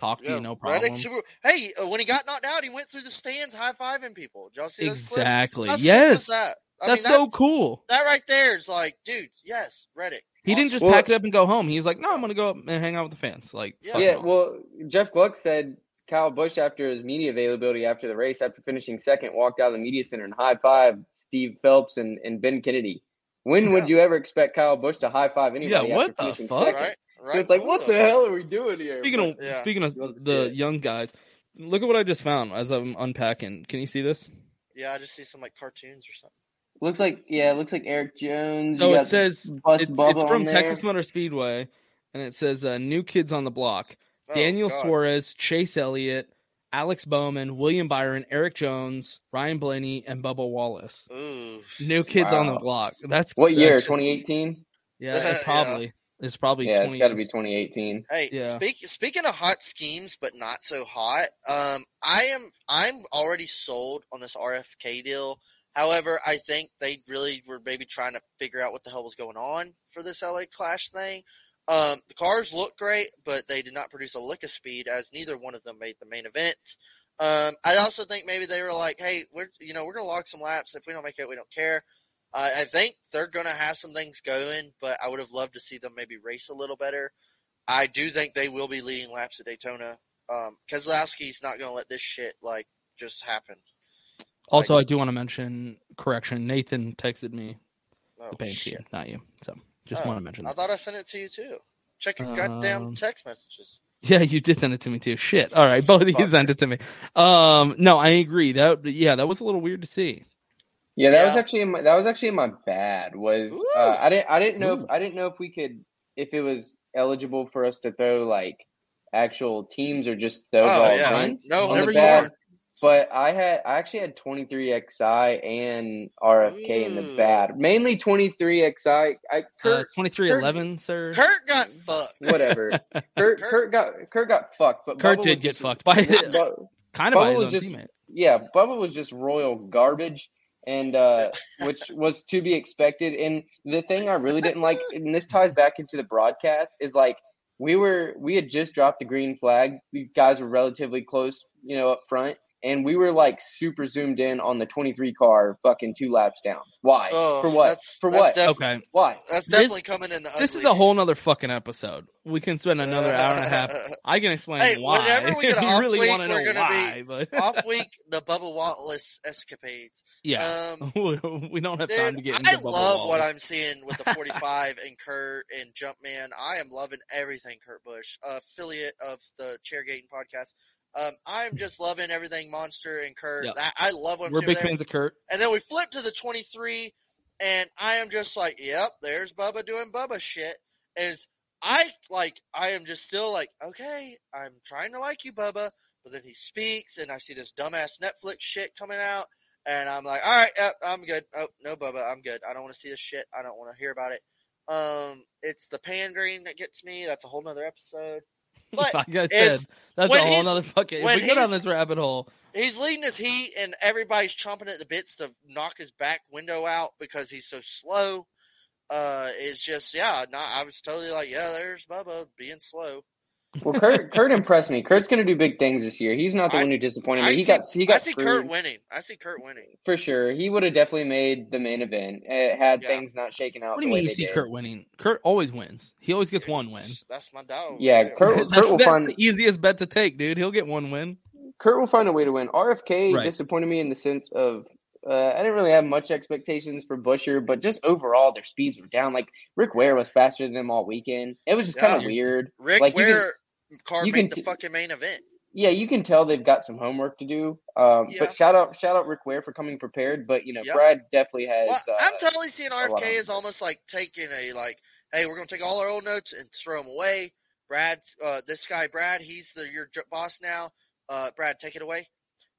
talk to you, no problem. Reddick super. Hey, uh, when he got knocked out, he went through the stands high fiving people. Did y'all see those clips? Exactly. How Yes. that? I That's mean, so cool. That right there is like, dude, yes, Reddick. He didn't just Well- pack it up and go home. He's like, no, I'm gonna go up and hang out with the fans. Like, Yeah. yeah, well, Jeff Gluck said Kyle Busch after his media availability after the race, after finishing second, walked out of the media center and high five Steve Phelps and, and Ben Kennedy. When would you ever expect Kyle Busch to high five anybody Yeah, what after the fuck? Right, right. So it's like, what the the hell are we doing here? Speaking of Yeah. speaking of Let's the young guys, look at what I just found as I'm unpacking. Can you see this? Yeah, I just see some like cartoons or something. looks like yeah, it looks like Erik Jones. So You it says Bus it's, from. Texas Motor Speedway, and it says uh, new kids on the block: Oh, Daniel God. Suarez, Chase Elliott, Alex Bowman, William Byron, Erik Jones, Ryan Blaney, and Bubba Wallace. Ooh. New kids on the block. That's What that's year? 2018. Yeah, it's Yeah. probably it's probably Yeah, 20 it's got to be 2018. Hey, Yeah. speak, speaking of hot schemes, but not so hot. Um, I am I'm already sold on this RFK deal. However, I think they really were maybe trying to figure out what the hell was going on for this LA Clash thing. Um, the cars look great, but they did not produce a lick of speed, as neither one of them made the main event. Um, I also think maybe they were like, "Hey, we're you know we're gonna log some laps. If we don't make it, we don't care." I, I think they're going to have some things going, but I would have loved to see them maybe race a little better. I do think they will be leading laps at Daytona. Um, Keselowski's not going to let this shit like just happen. Also, I do want to mention correction. Nathan texted me Oh, the shit. not you. So just Oh, want to mention I thought I sent it to you too. Check your goddamn Um, text messages. Yeah, you did send it to me too. Shit. All right, both of you sent it to me. Um, no, I agree. That yeah, that was a little weird to see. Yeah, that was actually in my, that was actually in my bad. Was uh, I didn't I didn't know Ooh. if, I didn't know if we could if it was eligible for us to throw like actual teams or just the Oh, overall yeah. run No, on the whatever you bad. Want. But I had I actually had 23xi and RFK in the bad. Mainly 23xi. I Uh, Kurt, twenty three eleven, sir. Kurt got fucked. whatever. Kurt Kurt got Kurt got fucked, but Kurt Bubba did get just- fucked by Bu- kind of by his was own just teammate. yeah, Bubba was just royal garbage, and uh, which was to be expected. And the thing I really didn't like, and this ties back into the broadcast, is like we were we had just dropped the green flag. We guys were relatively close, you know, up front. And we were like super zoomed in on the 23 car, fucking two laps down. Why? Oh, For what? that's- For that's what? def- Okay. Why? That's This- definitely coming in the ugly. This is a whole nother fucking episode. We can spend another hour and a half. I can explain Hey, why. whenever we get if an you off really week, want to know we're gonna be but off week the Bubba Wallace escapades. yeah, Um, we don't have time to get into I Bubba love what I'm seeing with the 45 and Kurt and Jumpman. I am loving everything Kurt Busch, affiliate of the Chairgating podcast. Um, I'm just loving everything Monster and Kurt. Yep. I, I love I'm We're big there. fans of Kurt. And then we flip to the 23, and I am just like, yep, there's Bubba doing Bubba shit. Is I like, I am just still like, okay, I'm trying to like you, Bubba, but then he speaks, and I see this dumbass Netflix shit coming out, and I'm like, all right, yep, I'm good. Oh no, Bubba, I'm good. I don't want to see this shit. I don't want to hear about it. Um, it's the pandering that gets me. That's a whole nother episode. But like I said, that's a whole other fucking. If we go down this rabbit hole, He's leading his heat, and everybody's chomping at the bits to knock his back window out because he's so slow. Uh, it's just yeah. Not, I was totally like, yeah, there's Bubba being slow. Well, Kurt Kurt impressed me. Kurt's gonna do big things this year. He's not the I- one who disappointed I me. He see, got he got I see screwed. Kurt winning. I see Kurt winning. For sure, he would have definitely made the main event had Yeah. things not shaken out what do you mean you see did. Kurt winning? Kurt always wins. He always gets one win. That's my dog. Yeah, right Kurt, there. That's, Kurt will that's find the easiest bet to take, dude. He'll get one win. Kurt will find a way to win. RFK Right. disappointed me in the sense of uh, I didn't really have much expectations for Buescher, but just overall their speeds were down. Like Rick Ware was faster than them all weekend. It was just kind of weird. Rick like, you can- Ware car you made can the t- fucking main event. yeah, you can tell they've got some homework to do. Um, Yeah. But shout out, shout out Rick Ware for coming prepared. But you know, Yeah. Brad definitely has. Well, uh, I'm totally seeing RFK is almost like taking a like, hey, we're gonna take all our old notes and throw them away. Brad's uh, this guy, Brad, he's the your boss now. Uh, Brad, take it away.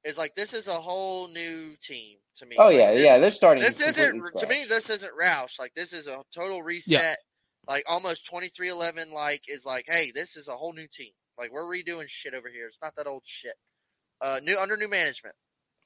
It's like this is a whole new team to me. oh Like, yeah, this- yeah, they're starting. This isn't completely to me. This isn't Roush. Like this is a total reset. Like almost twenty three eleven. Like is like, hey, this is a whole new team. Like we're redoing shit over here. It's not that old shit. Uh, new under new management.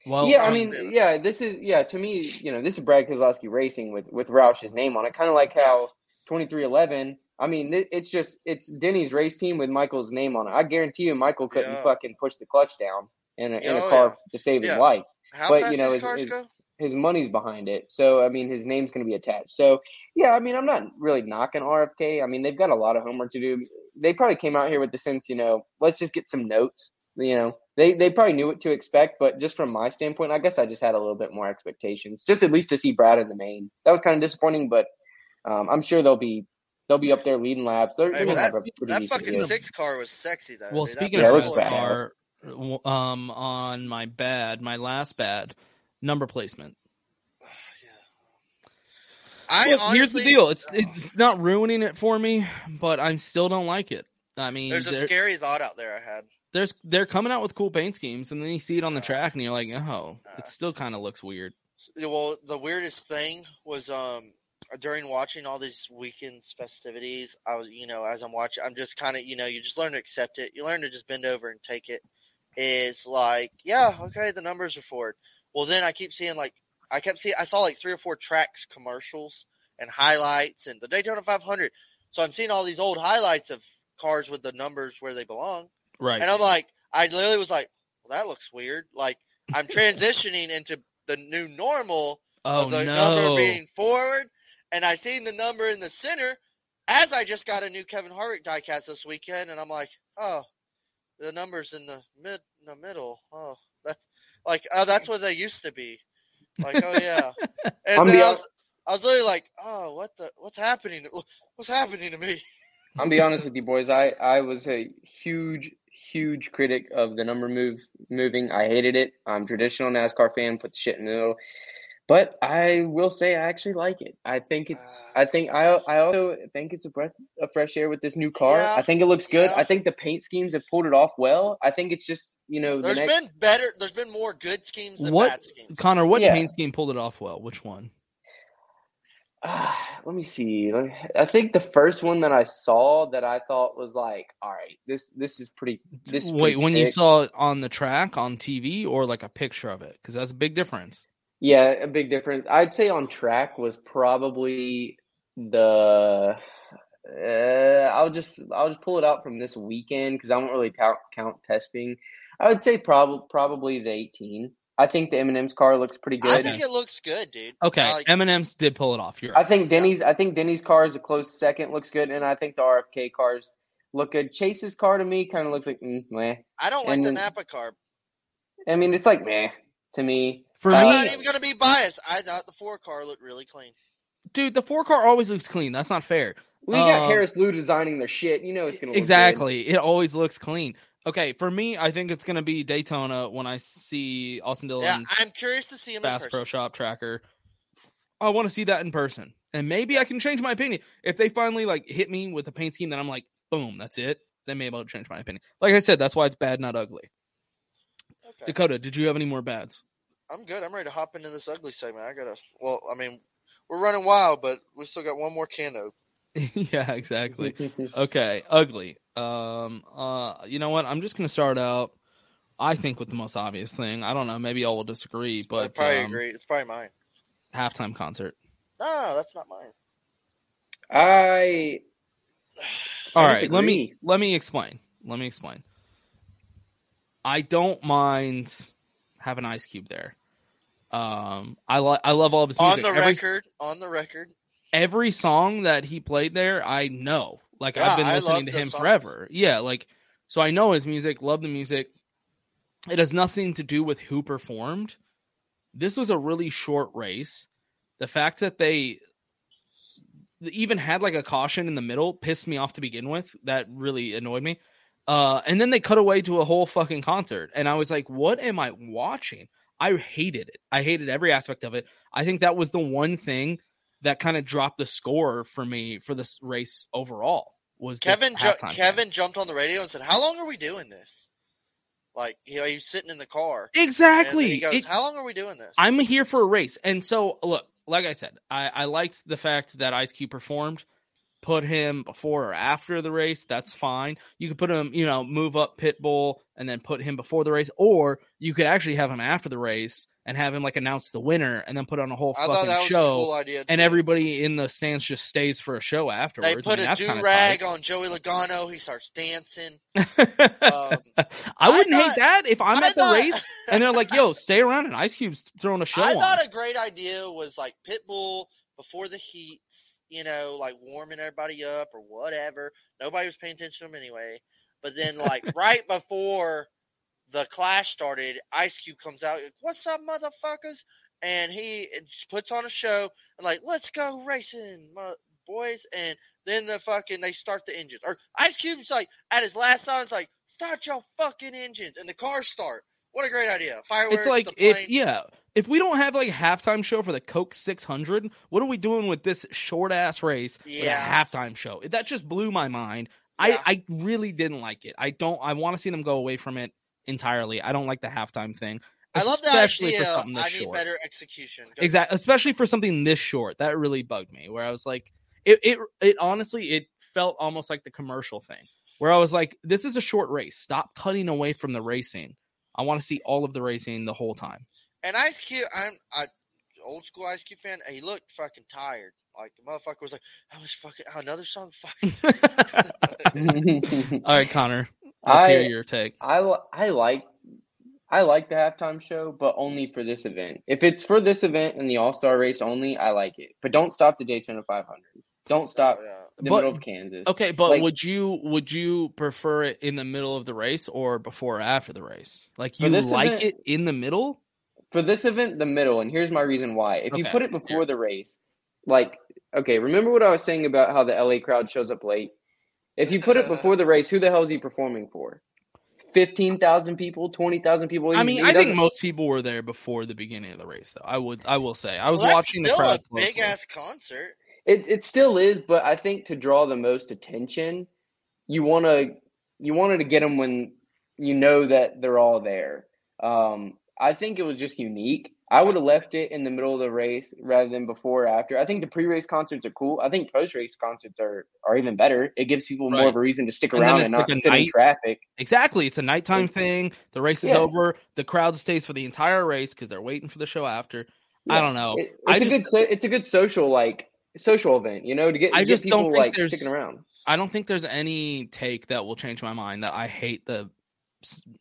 Well, yeah, I mean, doing yeah, this is yeah. To me, you know, this is Brad Keselowski Racing with with Roush's name on it, kind of like how twenty three eleven. I mean, it, it's just it's Denny's race team with Michael's name on it. I guarantee you, Michael couldn't Yeah. fucking push the clutch down in a, in a Oh, car yeah. to save his life. How But, fast you know, these cars it's- go? His money's behind it, so I mean, his name's going to be attached. So yeah, I mean, I'm not really knocking RFK. I mean, they've got a lot of homework to do. They probably came out here with the sense, you know, let's just get some notes. You know, they they probably knew what to expect, but just from my standpoint, I guess I just had a little bit more expectations, just at least to see Brad in the main. That was kind of disappointing, but um, I'm sure they'll be they'll be up there leading laps. They're, Hey, they're well, that, a that fucking year. six car was sexy though. Well, dude. Speaking Yeah, of looks that car, um, on my bad, my last bad number placement. I Look, honestly, here's the deal: it's it's not ruining it for me, but I still don't like it. I mean, There's a scary thought out there I had. there's they're coming out with cool paint schemes, and then you see it on Uh, the track, and you're like, oh, it still kind of looks weird. Well, the weirdest thing was um during watching all these weekends festivities. I was, you know, as I'm watching, I'm just kind of, you know, you just learn to accept it. You learn to just bend over and take it. Is like, yeah, okay, the numbers are forward. Well, then I keep seeing like, I kept seeing, I saw like three or four tracks commercials and highlights and the Daytona 500. So I'm seeing all these old highlights of cars with the numbers where they belong. Right. And I'm like, I literally was like, well, that looks weird. Like I'm transitioning into the new normal Oh of the no! number being forward, and I seen the number in the center as I just got a new Kevin Harvick diecast this weekend, and I'm like, oh, the numbers in the mid in the middle. Oh, that's like oh, that's what they used to be. Like oh yeah, and I'm then be I was I was literally like, oh, what the what's happening? What's happening to me? I'll be honest with you, boys. I, I was a huge, huge critic of the number move moving. I hated it. I'm a traditional NASCAR fan. Put the shit in the middle. But I will say I actually like it. I think it's. I think I. I also think it's a breath of fresh air with this new car. Yeah, I think it looks good. yeah. I think the paint schemes have pulled it off well. I think it's just you know the There's next. been better. There's been more good schemes than What bad schemes. Connor? What Yeah. paint scheme pulled it off well? Which one? Ah, let me see. Let me- I think the first one that I saw that I thought was like, all right, this this is pretty. This is Wait, pretty when you saw it on the track on TV or like a picture of it? Because that's a big difference. Yeah, a big difference. I'd say on track was probably the. Uh, I'll just I'll just pull it out from this weekend because I won't really count count testing. I would say probably probably the 18. I think the M&M's car looks pretty good. I think it looks good, dude. Okay, I like- M&M's did pull it off. You're I think Denny's I think Denny's car is a close second, looks good, and I think the RFK cars look good. Chase's car to me kind of looks like mm, meh. I don't like And the Napa car. I mean, it's like meh to me. For I'm me, not even gonna be biased. I thought the four car looked really clean. dude, the four car always looks clean. That's not fair. We got Um, Harris Lou designing their shit. You know it's gonna look good. Exactly. It always looks clean. Okay, for me, I think it's gonna be Daytona when I see Austin Dillon. Yeah, I'm curious to see him Fast person. Pro Shop tracker. I want to see that in person, and maybe I can change my opinion if they finally like hit me with a paint scheme that I'm like, boom, that's it. Then maybe I'll change my opinion. Like I said, that's why it's bad, not ugly. Okay. Dakota, did you have any more bads? I'm good. I'm ready to hop into this ugly segment. I gotta. Well, I mean, we're running wild, but we still got one more can open. yeah, exactly. okay, ugly. Um, uh, you know what? I'm just gonna start out. I think with the most obvious thing. I don't know. Maybe all will disagree, I but probably um, agree. It's probably mine. halftime concert. No, that's not mine. I All I right, let me let me explain. Let me explain. I don't mind having Ice Cube there. Um, I like I love all of his music. On the every, record, on the record. every song that he played there, I know. Like Yeah, I've been listening to him songs. forever. Yeah, like so I know his music, love the music. It has nothing to do with who performed. This was a really short race. The fact that they even had like a caution in the middle pissed me off to begin with. That really annoyed me. Uh, and then they cut away to a whole fucking concert, and I was like, "What am I watching?" I hated it. I hated every aspect of it. I think that was the one thing that kind of dropped the score for me for this race overall. Was Kevin ju- halftime thing. Kevin jumped on the radio and said, "How long are we doing this?" Like, you know, he was sitting in the car. Exactly. He goes, It- "How long are we doing this?" I'm here for a race. And so, look, like I said, I, I liked the fact that Ice Cube performed. Put him before or after the race, that's fine. You could put him, you know, move up Pitbull and then put him before the race, or you could actually have him after the race and have him like announce the winner and then put on a whole I fucking that was a show. cool idea, and everybody in the stands just stays for a show afterwards. They put I mean, a do rag on Joey Logano. He starts dancing. Um, I wouldn't hate that if I'm I at the race and they're like, "Yo, stay around," and Ice Cube's throwing a show I on. thought a great idea was like Pitbull before the heats, you know, like warming everybody up or whatever. Nobody was paying attention to him anyway. But then, like right before the clash started, Ice Cube comes out, like, "What's up, motherfuckers?" And he puts on a show and like, "Let's go racing, my boys!" And then the fucking they start the engines. Or Ice Cube's like at his last song, it's like, "Start your fucking engines," and the cars start. What a great idea! Fireworks, it's like the plane. if yeah if we don't have like a halftime show for the coke 600 what are we doing with this short ass race with a Yeah. halftime show? That just blew my mind. I i really didn't like it. I don't i want to see them go away from it entirely. I don't like the halftime thing I love the especially idea. for something this I need short. better execution. Go- exactly especially for something this short. That really bugged me where i was like it, it it honestly it felt almost like the commercial thing where i was like this is a short race. Stop cutting away from the racing. I want to see all of the racing the whole time And Ice Cube, I'm I, old school Ice Cube fan. He looked fucking tired. Like the motherfucker was like, "How much fucking oh, another song?" Fucking. all right connor let's I hear your take I I like I like the halftime show, but only for this event. If it's for this event and the All Star race only, I like it. But don't stop the Daytona 500. Don't stop the But- middle of Kansas. Okay, but Like, would you would you prefer it in the middle of the race or before or after the race? Like you like event- it in the middle? For this event, the middle, and here's my reason why. If you put it before the race, like, okay, remember what I was saying about how the LA crowd shows up late? If you put it before the race, who the hell is he performing for? 15,000 people, 20,000 people? I mean, I think most people were there before the beginning of the race, though. I would, I will say, I was Well, that's watching the crowd. big ass concert. It it still is, but I think to draw the most attention, you want to you wanted to get them when you know that they're all there. Um, I think it was just unique. I would have left it in the middle of the race rather than before or after. I think the pre-race concerts are cool. I think post-race concerts are are even better. It gives people more of a reason to stick And around and like not a sit in traffic. Exactly, it's a nighttime thing. The race is Yeah. over. The crowd stays for the entire race because they're waiting for the show after. I don't know. It- I it's a just, good so, it's a good social like social event, you know, to get, I get just people don't think like there's. sticking around. I don't think there's any take that will change my mind that I hate the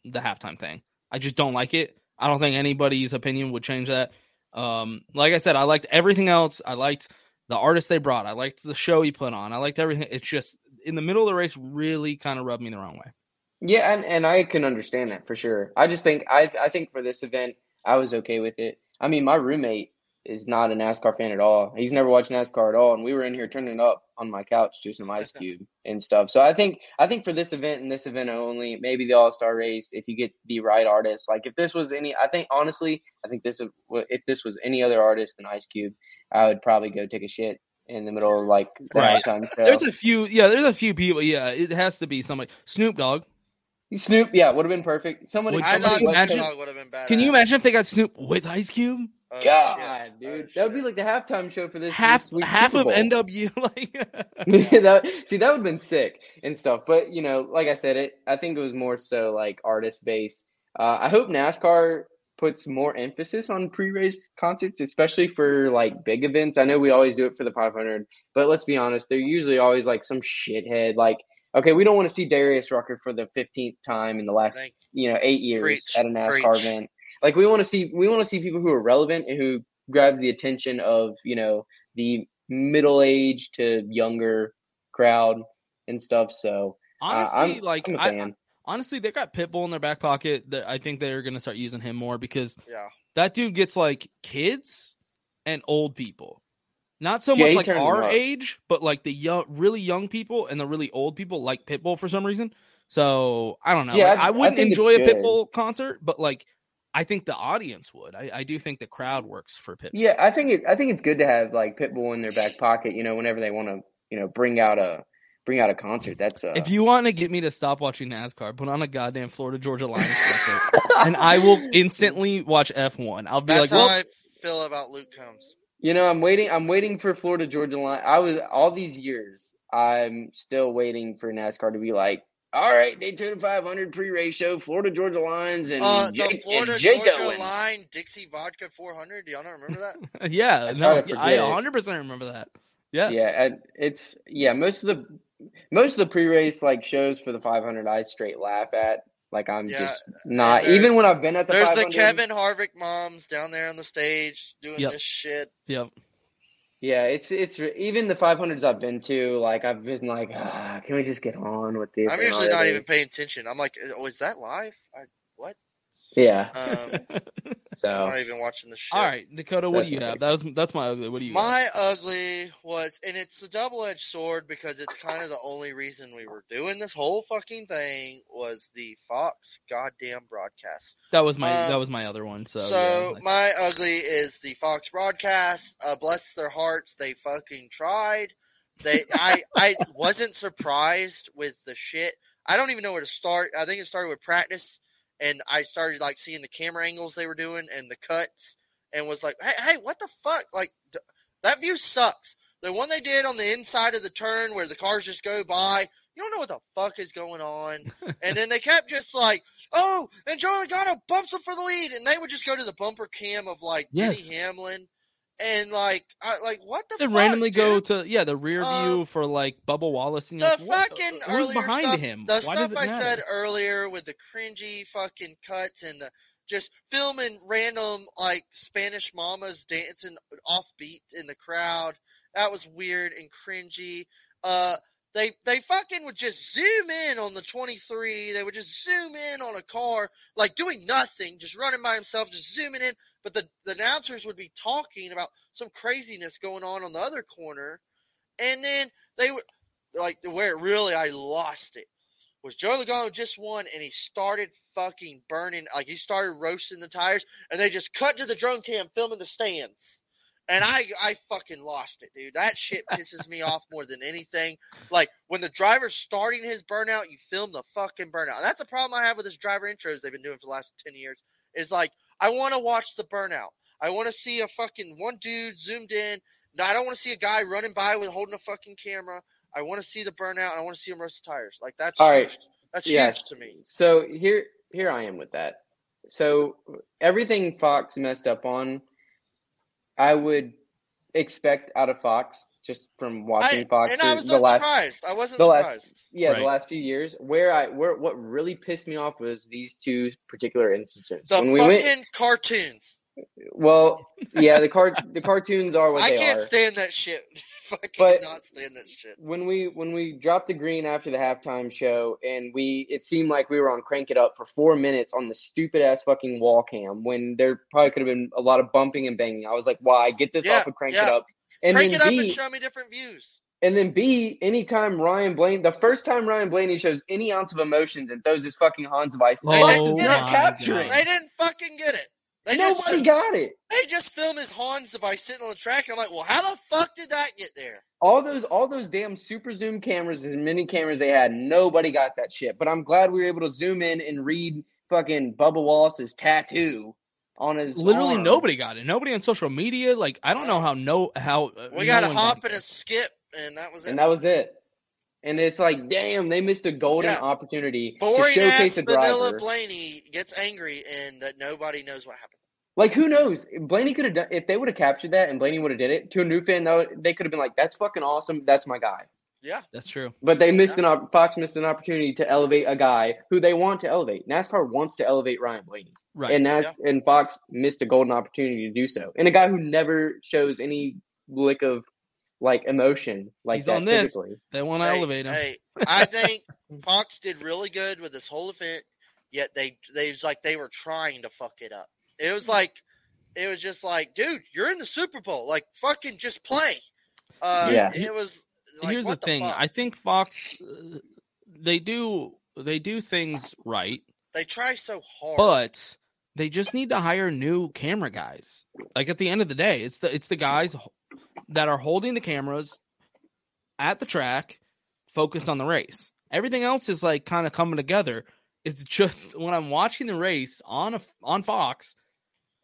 the halftime thing. I just don't like it. I don't think anybody's opinion would change that. Um, like I said, I liked everything else. I liked the artist they brought. I liked the show he put on. I liked everything. It's just in the middle of the race really kind of rubbed me the wrong way. Yeah, and, and I can understand that for sure. I just think I I think for this event I was okay with it. I mean, my roommate is not a NASCAR fan at all. He's never watched NASCAR at all, and we were in here turning up on my couch to some Ice Cube and stuff. So I think I think for this event and this event only, maybe the All Star race, if you get the right artist, like if this was any, I think honestly, I think this is if this was any other artist than Ice Cube, I would probably go take a shit in the middle of like the Right. halftime show. There's a few. Yeah, there's a few people. Yeah, it has to be somebody. Snoop Dogg. Snoop, yeah, would have been perfect. Somebody, Would somebody somebody was imagine- saying- would have been bad. Can you imagine if they got Snoop with Ice Cube? Oh, God, dude, that would be like the halftime show for this half this half Super of Bowl. NW. Like, that, see, that would have been sick and stuff. But you know, like I said, it. I think it was more so like artist based. Uh, I hope NASCAR puts more emphasis on pre-race concerts, especially for like big events. I know we always do it for the 500, but let's be honest, they're usually always like some shithead. Like, okay, we don't want to see Darius Rucker for the 15th time in the last you know eight years Preach, at a NASCAR preach. event. Like, we want to see we want to see people who are relevant and who grabs the attention of you know the middle age to younger crowd and stuff. So uh, honestly, I'm, like I'm a I, fan. honestly, they got Pitbull in their back pocket. That I think they're gonna start using him more because Yeah. that dude gets like kids and old people. Not so Yeah, much like our age, but like the young, really young people and the really old people like Pitbull for some reason. So I don't know. Yeah, Like, I- I, I wouldn't think it's enjoy a good. Pitbull concert, but like I think the audience would. I, I do think the crowd works for Pitbull. Yeah, I think it. I think it's good to have like Pitbull in their back pocket. You know, whenever they want to, you know, bring out a bring out a concert. That's uh, If you want to get me to stop watching NASCAR, put on a goddamn Florida Georgia Line concert, and I will instantly watch F1. I'll be That's like, how well, I feel about Luke Combs. You know, I'm waiting. I'm waiting for Florida Georgia line. I was all these years. I'm still waiting for NASCAR to be like, all right, Daytona 500 pre-race show, Florida Georgia lines, and Uh, the Florida and Jake Georgia Owen. line Dixie Vodka 400. Do y'all not remember that? yeah, I no, I 100 percent remember that. Yes. Yeah, and it's yeah. Most of the most of the pre-race like shows for the 500, I straight laugh at. Like I'm just not even when I've been at the There's 500. the Kevin Harvick moms down there on the stage doing Yep. this shit. Yep. Yeah, it's it's even the 500s I've been to. Like I've been like, ah, can we just get on with this? I'm usually not even paying attention. I'm like, oh, is that live? I? Yeah. Um, so I'm not even watching the shit. All right, Dakota, what That's do you have? That was that's my ugly. What do you? got? My ugly was, and it's a double edged sword because it's kind of the only reason we were doing this whole fucking thing was the Fox goddamn broadcast. That was my Um, that was my other one. So, So yeah, like- my ugly is the Fox broadcast. Uh, bless their hearts, they fucking tried. They, I, I wasn't surprised with the shit. I don't even know where to start. I think it started with practice, and I started like seeing the camera angles they were doing and the cuts, and was like, hey, hey, what the fuck? Like th- that view sucks. The one they did on the inside of the turn where the cars just go by. You don't know what the fuck is going on. and then they kept just like, oh, and Joey Logano bumps him for the lead, and they would just go to the bumper cam of like Yes. Denny Hamlin, and like, I, like what the they fuck? randomly dude? go to yeah the rear view for like Bubba Wallace and The like, what- fucking who's earlier behind stuff, him? the Why stuff I matter? said earlier with the cringy fucking cuts and the just filming random like Spanish mamas dancing offbeat in the crowd. That was weird and cringy. Uh, they they fucking would just zoom in on the 23. They would just zoom in on a car, like doing nothing, just running by himself, just zooming in. But the, the announcers would be talking about some craziness going on on the other corner, and then they would like the where it really I lost it was Joe Logano just won and he started fucking burning like he started roasting the tires and they just cut to the drone cam filming the stands. And I I fucking lost it, dude. That shit pisses me off more than anything. Like when the driver's starting his burnout, you film the fucking burnout. That's a problem I have with this driver intros they've been doing for the last ten years. Is like I want to watch the burnout. I want to see a fucking one dude zoomed in. No, I don't want to see a guy running by with holding a fucking camera. I want to see the burnout. I want to see him roast the tires. Like that's All huge. right. That's Yes. huge to me. So here here I am with that. So everything Fox messed up on, I would expect out of Fox just from watching I, Fox and I the- was the not last surprised. I wasn't the surprised. last yeah the last few years. Where I where what really pissed me off was these two particular instances. The when we fucking went, cartoons. well, yeah, the cart the cartoons are what I they can't are. stand that shit. fucking But- not stand that shit. when we when we dropped the green after the halftime show and we it seemed like we were on crank it up for four minutes on the stupid ass fucking wall cam when there probably could have been a lot of bumping and banging. I was like, why get this Yeah, off of crank yeah. it up? And Crank then it up B, and show me different views. and then B, anytime Ryan Blaine, the first time Ryan Blaney shows any ounce of emotions and throws his fucking Hans device, Oh Fox my is not God. capturing. I didn't fucking get it. They Nobody just, got it. They just film his Hans device sitting on the track, and I'm like, well, how the fuck did that get there? all those all those damn super zoom cameras as many cameras they had nobody got that shit but i'm glad we were able to zoom in and read fucking bubba wallace's tattoo on his Literally arm. nobody got it. Nobody on social media. Like I don't know how no how uh, We no got a hop and a skip, and that was it. and that was it and it's like damn they missed a golden Yeah. opportunity to Boring showcase ass a Vanilla driver Blaney gets angry, and that nobody knows what happened. Like who knows blaney could have done if they would have captured that and blaney would have did it to a new fan though they could have been like that's fucking awesome that's my guy Yeah, That's true. But they missed an op- Fox missed an opportunity to elevate a guy who they want to elevate. NASCAR wants to elevate Ryan Blaney, Right. and Nas- and Fox missed a golden opportunity to do so. And a guy who never shows any lick of like emotion like He's that on this. typically. They want to Hey, elevate him. Hey, I think Fox did really good with this whole event. Yet they they was like they were trying to fuck it up. It was like it was just like, dude, you're in the Super Bowl. Like fucking just play. Uh, Yeah. It was. Like, Here's the what thing. fuck? I think Fox uh, they do they do things right, they try so hard. but they just need to hire new camera guys. Like at the end of the day, it's the it's the guys that are holding the cameras at the track, focused on the race. Everything else is like kind of coming together. It's just when I'm watching the race on a on Fox,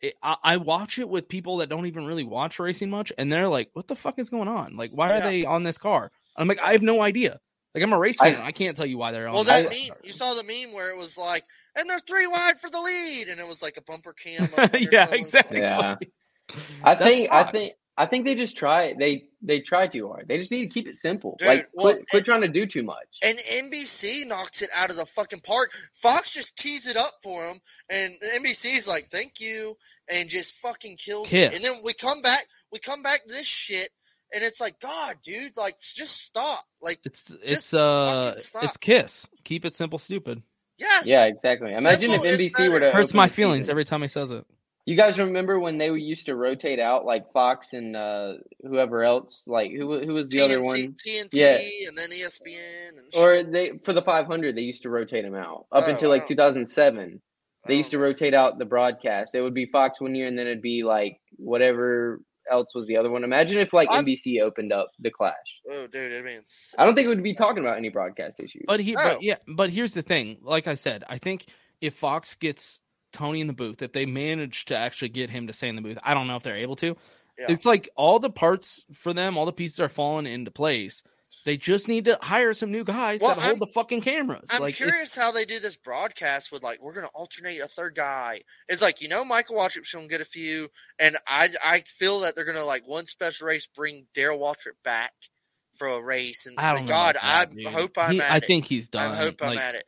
it, I, I watch it with people that don't even really watch racing much, and they're like, "What the fuck is going on? Like, why are Yeah. they on this car?" I'm like, I have no idea. Like, I'm a race fan. I, can't tell you why they're on. well, this that car. meme you saw the meme where it was like, and they're three wide for the lead, and it was like a bumper cam. up on their yeah, exactly. Yeah. I That's think I think I think they just try they they try too hard. They just need to keep it simple. Dude, like well, quit, quit trying to do too much. And NBC knocks it out of the fucking park. Fox just tees it up for them, and NBC's like, "Thank you," and just fucking kills it. And then we come back, we come back to this shit, and it's like, God, dude, like, just stop. Like, It's it's Just uh fucking stop. it's Kiss. Keep it simple, stupid. yes, Yeah, exactly. Imagine Simple if NBC were to Hurts my feelings season. every time he says it. You guys remember when they used to rotate out like Fox and uh, whoever else? Like who who was the TNT, other one? TNT, Yeah. and then ESPN, and Or they for the 500 they used to rotate them out up Oh, until like 2007. They used to rotate out the broadcast. It would be Fox one year and then it'd be like whatever else was the other one. Imagine if like I'm- NBC opened up the Clash. Oh, dude, it means I don't think it would be talking about any broadcast issues. But he, No. but yeah, but here's the thing. Like I said, I think if Fox gets Tony in the booth, if they manage to actually get him to stay in the booth, I don't know if they're able to. Yeah. It's like all the parts for them, all the pieces are falling into place. They just need to hire some new guys Well, that hold I'm- the fucking cameras. I'm like curious how they do this broadcast with like we're gonna alternate a third guy. It's like you know Michael Waltrip's gonna get a few, and I I feel that they're gonna like one special race bring Darrell Waltrip back for a race, and I don't God I dude. hope I'm He- I it. think he's done. I hope I'm Like, at it.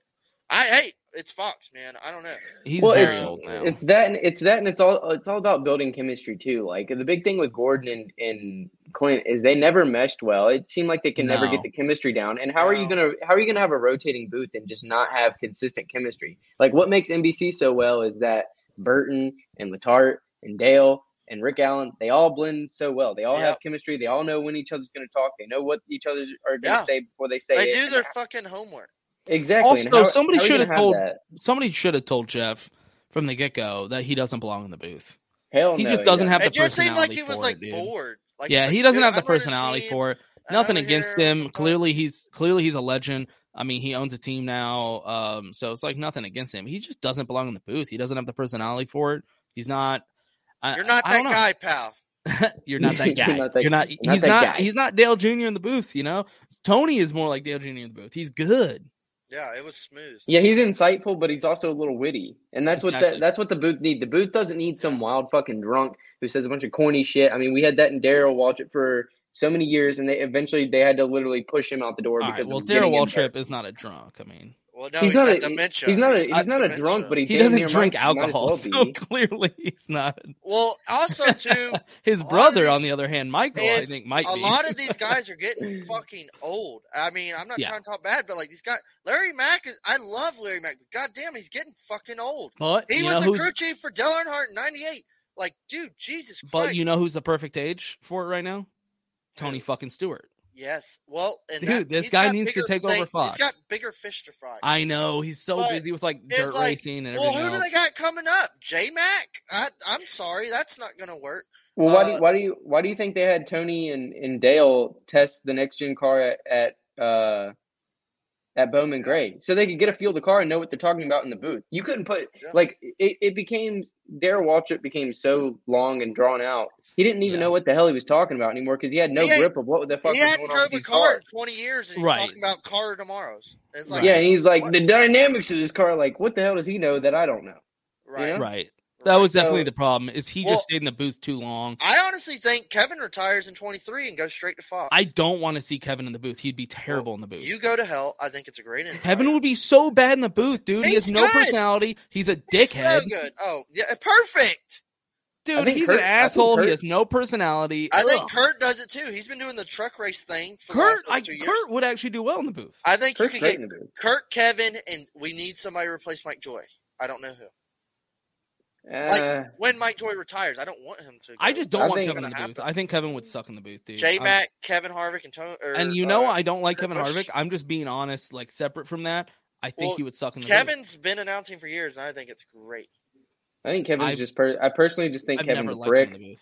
I hey, it's Fox, man. I don't know. He's well, very it's, old now. it's that and it's that and it's all it's all about building chemistry too. Like the big thing with Gordon and, and Clint is they never meshed well. It seemed like they can never get the chemistry down. And how are you gonna how are you gonna have a rotating booth and just not have consistent chemistry? Like what makes NBC so well is that Burton and Letarte and Dale and Rick Allen, they all blend so well. They all have chemistry. They all know when each other's gonna talk. They know what each other are gonna Yeah. say before they say it. They it. do their how- fucking homework. Exactly. Also, how- somebody how are you should have told that? somebody should have told Jeff from the get go that he doesn't belong in the booth. Hell he no, just doesn't have the It just seemed like personality he was for like it, bored. Like yeah, he's he doesn't have the I'm personality team. for it. Nothing against here, him. Clearly, he's clearly he's a legend. I mean, he owns a team now, um, so it's like nothing against him. He just doesn't belong in the booth. He doesn't have the personality for it. He's not. I, You're not I that don't guy, pal. You're not that You're guy. not that- You're not. not he's not. guy. He's not Dale Jr. in the booth. You know, Tony is more like Dale Jr. in the booth. He's good. Yeah, it was smooth. Yeah, he's insightful, but he's also a little witty, and that's what Exactly. the, that's what the booth need. The booth doesn't need some wild fucking drunk who says a bunch of corny shit. I mean, we had that in Darrell Waltrip for so many years, and they eventually they had to literally push him out the door All right. because Well, Darrell Waltrip is not a drunk. I mean, Well, no, He's he's, not got a- dementia. He's not a he's got not a drunk, but he, he doesn't drink might- might alcohol, well so clearly he's not. Well, also too, His a lot of brother, these- on the other hand, Michael, I think might a be. lot of these guys are getting fucking old. I mean, I'm not Yeah. trying to talk bad, but like these guys, Larry Mack is. I love Larry Mack, but goddamn, he's getting fucking old. but He was know the crew chief for Dale Earnhardt in '98. Like, dude, Jesus Christ. but you know who's the perfect age for it right now? Tony fucking Stewart. Yes. Well, and Dude, that- this guy got needs to take they- over Fox. He's got bigger fish to fry. I know he's so But busy with like dirt like, racing and everything. well, everything who do they got coming up? J Mac? I, I'm sorry, that's not gonna work. Well, why do Uh, you, why do you why do you think they had Tony and, and Dale test the next gen car at, at uh at Bowman Gray so they could get a feel of the car and know what they're talking about in the booth? You couldn't put Yeah. like it, it became Darrell Waltrip became so long and drawn out. He didn't even Yeah. know what the hell he was talking about anymore because he had no He ain't- grip of what the fuck He was hadn't going on drove a these car in 20 years, and he's Right. talking about car tomorrows. It's like, Yeah, and he's like What? the dynamics of this car. Like, what the hell does he know that I don't know? right. know? Right. That was So- definitely the problem. Is he Well- just stayed in the booth too long? I honestly think Kevin retires in 23 and goes straight to Fox. I don't want to see Kevin in the booth. He'd be terrible in the booth. You go to hell. I think it's a great insight. Kevin would be so bad in the booth, dude. he He's has no good. personality. He's a He's dickhead. So good. Oh, yeah, perfect. Dude, he's Kurt- an asshole. Kurt- he has no personality. I think Ugh. Kurt does it too. He's been doing the truck race thing for the Kurt, last I, like, years. Kurt would actually do well in the booth. I think Kurt's you great can get. Kurt, Kevin, and we need somebody to replace Mike Joy. I don't know who. Uh, Like when Mike Joy retires, I don't want him to. Go. I just don't I want think- Kevin in the Gonna booth. happen. I think Kevin would suck in the booth, dude. J I'm- Mac, Kevin Harvick, and Tony. Or, and you know uh, I don't like Kurt Kevin Busch. Harvick. I'm just being honest. Like separate from that, I think Well, he would suck in the booth. Kevin's been announcing for years, and I think it's great. I think Kevin's I've- just. Per- I personally just think I've Kevin's never a liked brick. him in the booth.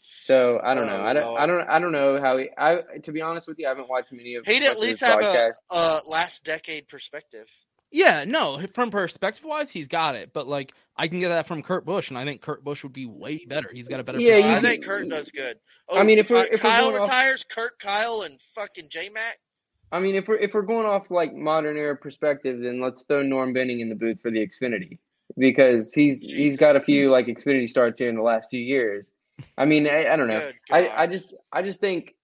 So I don't know. Oh, I don't. Lord. I don't. I don't know how he. I to be honest with you, I haven't watched many of. He'd at least have a, podcasts. a last decade perspective. Yeah, no, from perspective wise, he's got it. But like, I can get that from Kurt Busch, and I think Kurt Busch would be way better. He's got a better. Yeah, I you- personality. think Kurt does good. Oh, I mean, oh, if we're- Ky- if we're Kyle going off- retires, Kurt, Kyle, and fucking J Mac. I mean, if we're if we're going off like modern era perspective, then let's throw Norm Benning in the booth for the Xfinity because he's he's got a few like Xfinity starts here in the last few years. I mean, I, I don't know. I, I just I just think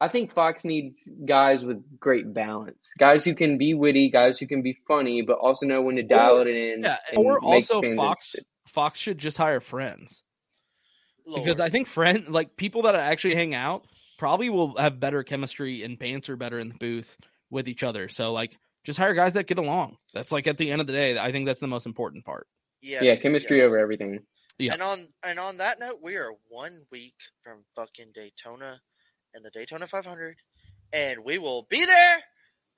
I think Fox needs guys with great balance, guys who can be witty, guys who can be funny, but also know when to dial it in. Yeah, and or make also Fox. interesting. Fox should just hire friends because I think friend like people that actually hang out probably will have better chemistry and banter better in the booth with each other. So like, just hire guys that get along. That's like at the end of the day, I think that's the most important part. Yes, yeah, chemistry yes. over everything. Yeah. And on and on that note, we are one week from fucking Daytona and the Daytona 500, and we will be there,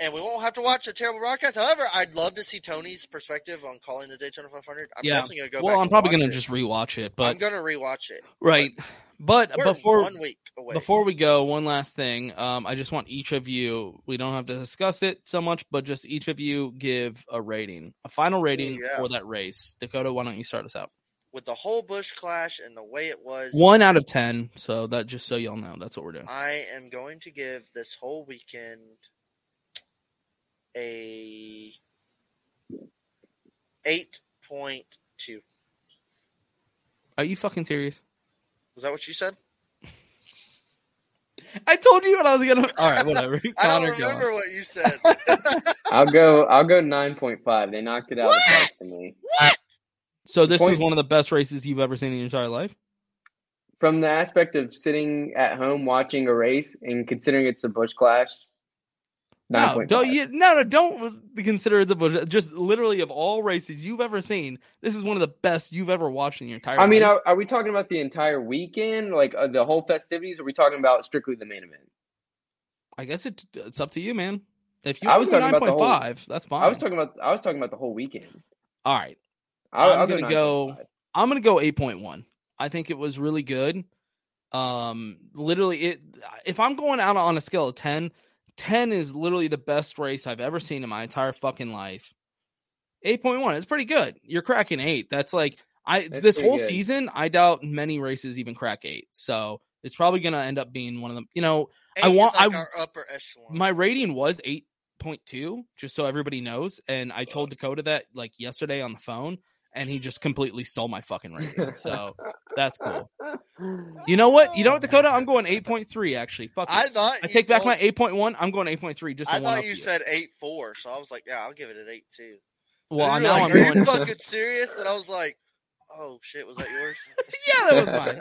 and we won't have to watch a terrible broadcast. However, I'd love to see Tony's perspective on calling the Daytona 500. I'm yeah. definitely gonna go. well, back I'm and probably watch gonna it. just rewatch it, but I'm gonna rewatch it. right. But We're before one week away. Before we go, one last thing. Um, I just want each of you, we don't have to discuss it so much, but just each of you give a rating, a final rating yeah. for that race. Dakota, why don't you start us out? with the whole Busch clash and the way it was, One out of 10. So that just so y'all know, that's what we're doing. I am going to give this whole weekend a eight point two. Are you fucking serious? Was that what you said? I told you what I was gonna. All right, whatever. I don't Connor, go remember what you said. I'll go. I'll go nine point five. They knocked it out of the park for me. So this Point- was one of the best races you've ever seen in your entire life. From the aspect of sitting at home watching a race and considering it's a Busch Clash, nine No, don't you? No, no, don't consider it a just literally of all races you've ever seen. This is one of the best you've ever watched in your entire. I mean, are, are we talking about the entire weekend, like uh, the whole festivities? Or are we talking about strictly the main event? I guess it, it's up to you, man. If you I was talking about the whole- 9.5, that's fine. I was talking about. I was talking about the whole weekend. All right. I'll, I'm I'll gonna go. go. I'm gonna go 8.1. I think it was really good. Um, literally, it. If I'm going out on a scale of 10, 10 is literally the best race I've ever seen in my entire fucking life. 8.1 is pretty good. You're cracking eight. That's like I That's this whole good. season. I doubt many races even crack eight. So it's probably gonna end up being one of them. You know, Eight I want like I our upper echelon. my rating was 8.2 just so everybody knows and i told dakota that like yesterday on the phone and he just completely stole my fucking rating so that's cool you know what you know what dakota i'm going 8.3 actually fuck I it. thought i you take back told- my 8.1 i'm going 8.3 just I thought you said eight four, so I was like, yeah, I'll give it an eight two. well And now you were i'm like, Are going you fucking serious? And I was like, oh shit, was that yours? yeah that was mine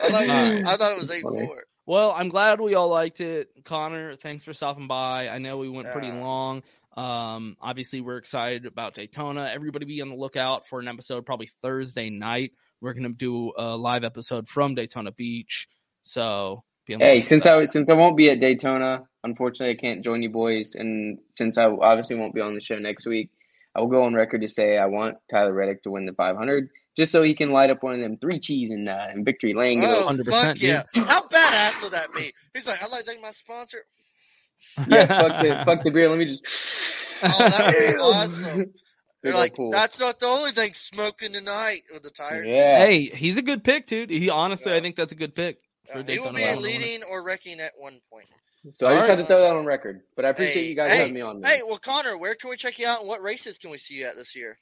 I thought, it was, right. I thought it was eight four. Well, I'm glad we all liked it. Connor, thanks for stopping by. I know we went pretty uh, long. Um, obviously, we're excited about Daytona. Everybody be on the lookout for an episode probably Thursday night. We're going to do a live episode from Daytona Beach. So, be on the Hey, since. I since I won't be at Daytona, unfortunately, I can't join you boys, and since I obviously won't be on the show next week, I will go on record to say I want Tyler Reddick to win the 500, just so he can light up one of them three cheese in uh, in victory lane. Oh, 100%, fuck yeah. How badass would that be? He's like, I'd like to thank my sponsor. yeah, fuck the fuck the beer. Let me just. Oh, that would be awesome. They're like, pool. that's not the only thing smoking tonight with the tires. Yeah. Hey, he's a good pick, dude. He honestly, I think that's a good pick. For Uh, he will be leading or wrecking at one point. So I just Alright. had to throw that on record, but I appreciate Hey, you guys hey, having me on. man. Hey, well, Connor, where can we check you out and what races can we see you at this year?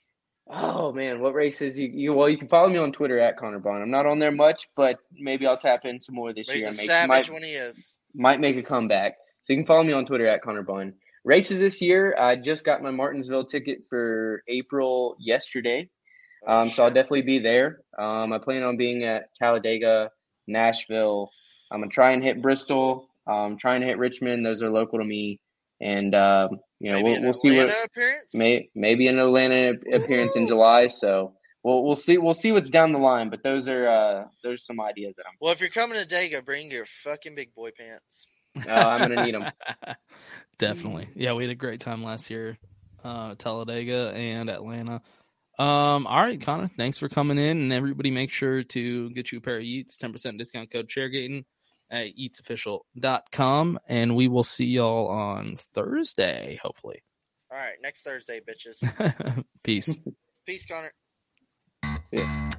Oh man, what races you, you? Well, you can follow me on Twitter at Connor Bond. I'm not on there much, but maybe I'll tap in some more this He's year. Make, savage might, when he is. might make a comeback. So you can follow me on Twitter at Connor Bond. Races this year, I just got my Martinsville ticket for April yesterday, um, so I'll definitely be there. Um, I plan on being at Talladega, Nashville. I'm gonna try and hit Bristol. Um, trying to hit Richmond. Those are local to me, and um, you know Maybe we'll we'll see what appearance? may maybe an Atlanta appearance in July. So we'll we'll see we'll see what's down the line. But those are uh, those are some ideas that I'm. Well, if you're coming to Dega, bring your fucking big boy pants. Uh, I'm gonna need them. Definitely. Yeah, we had a great time last year, uh, Talladega and Atlanta. Um, all right, Connor, thanks for coming in, and everybody make sure to get you a pair of Yeats, 10% discount code Chairgating at yeatsofficial.com, and we will see y'all on Thursday, hopefully. All right, next Thursday, bitches. Peace. Peace, Connor. See ya.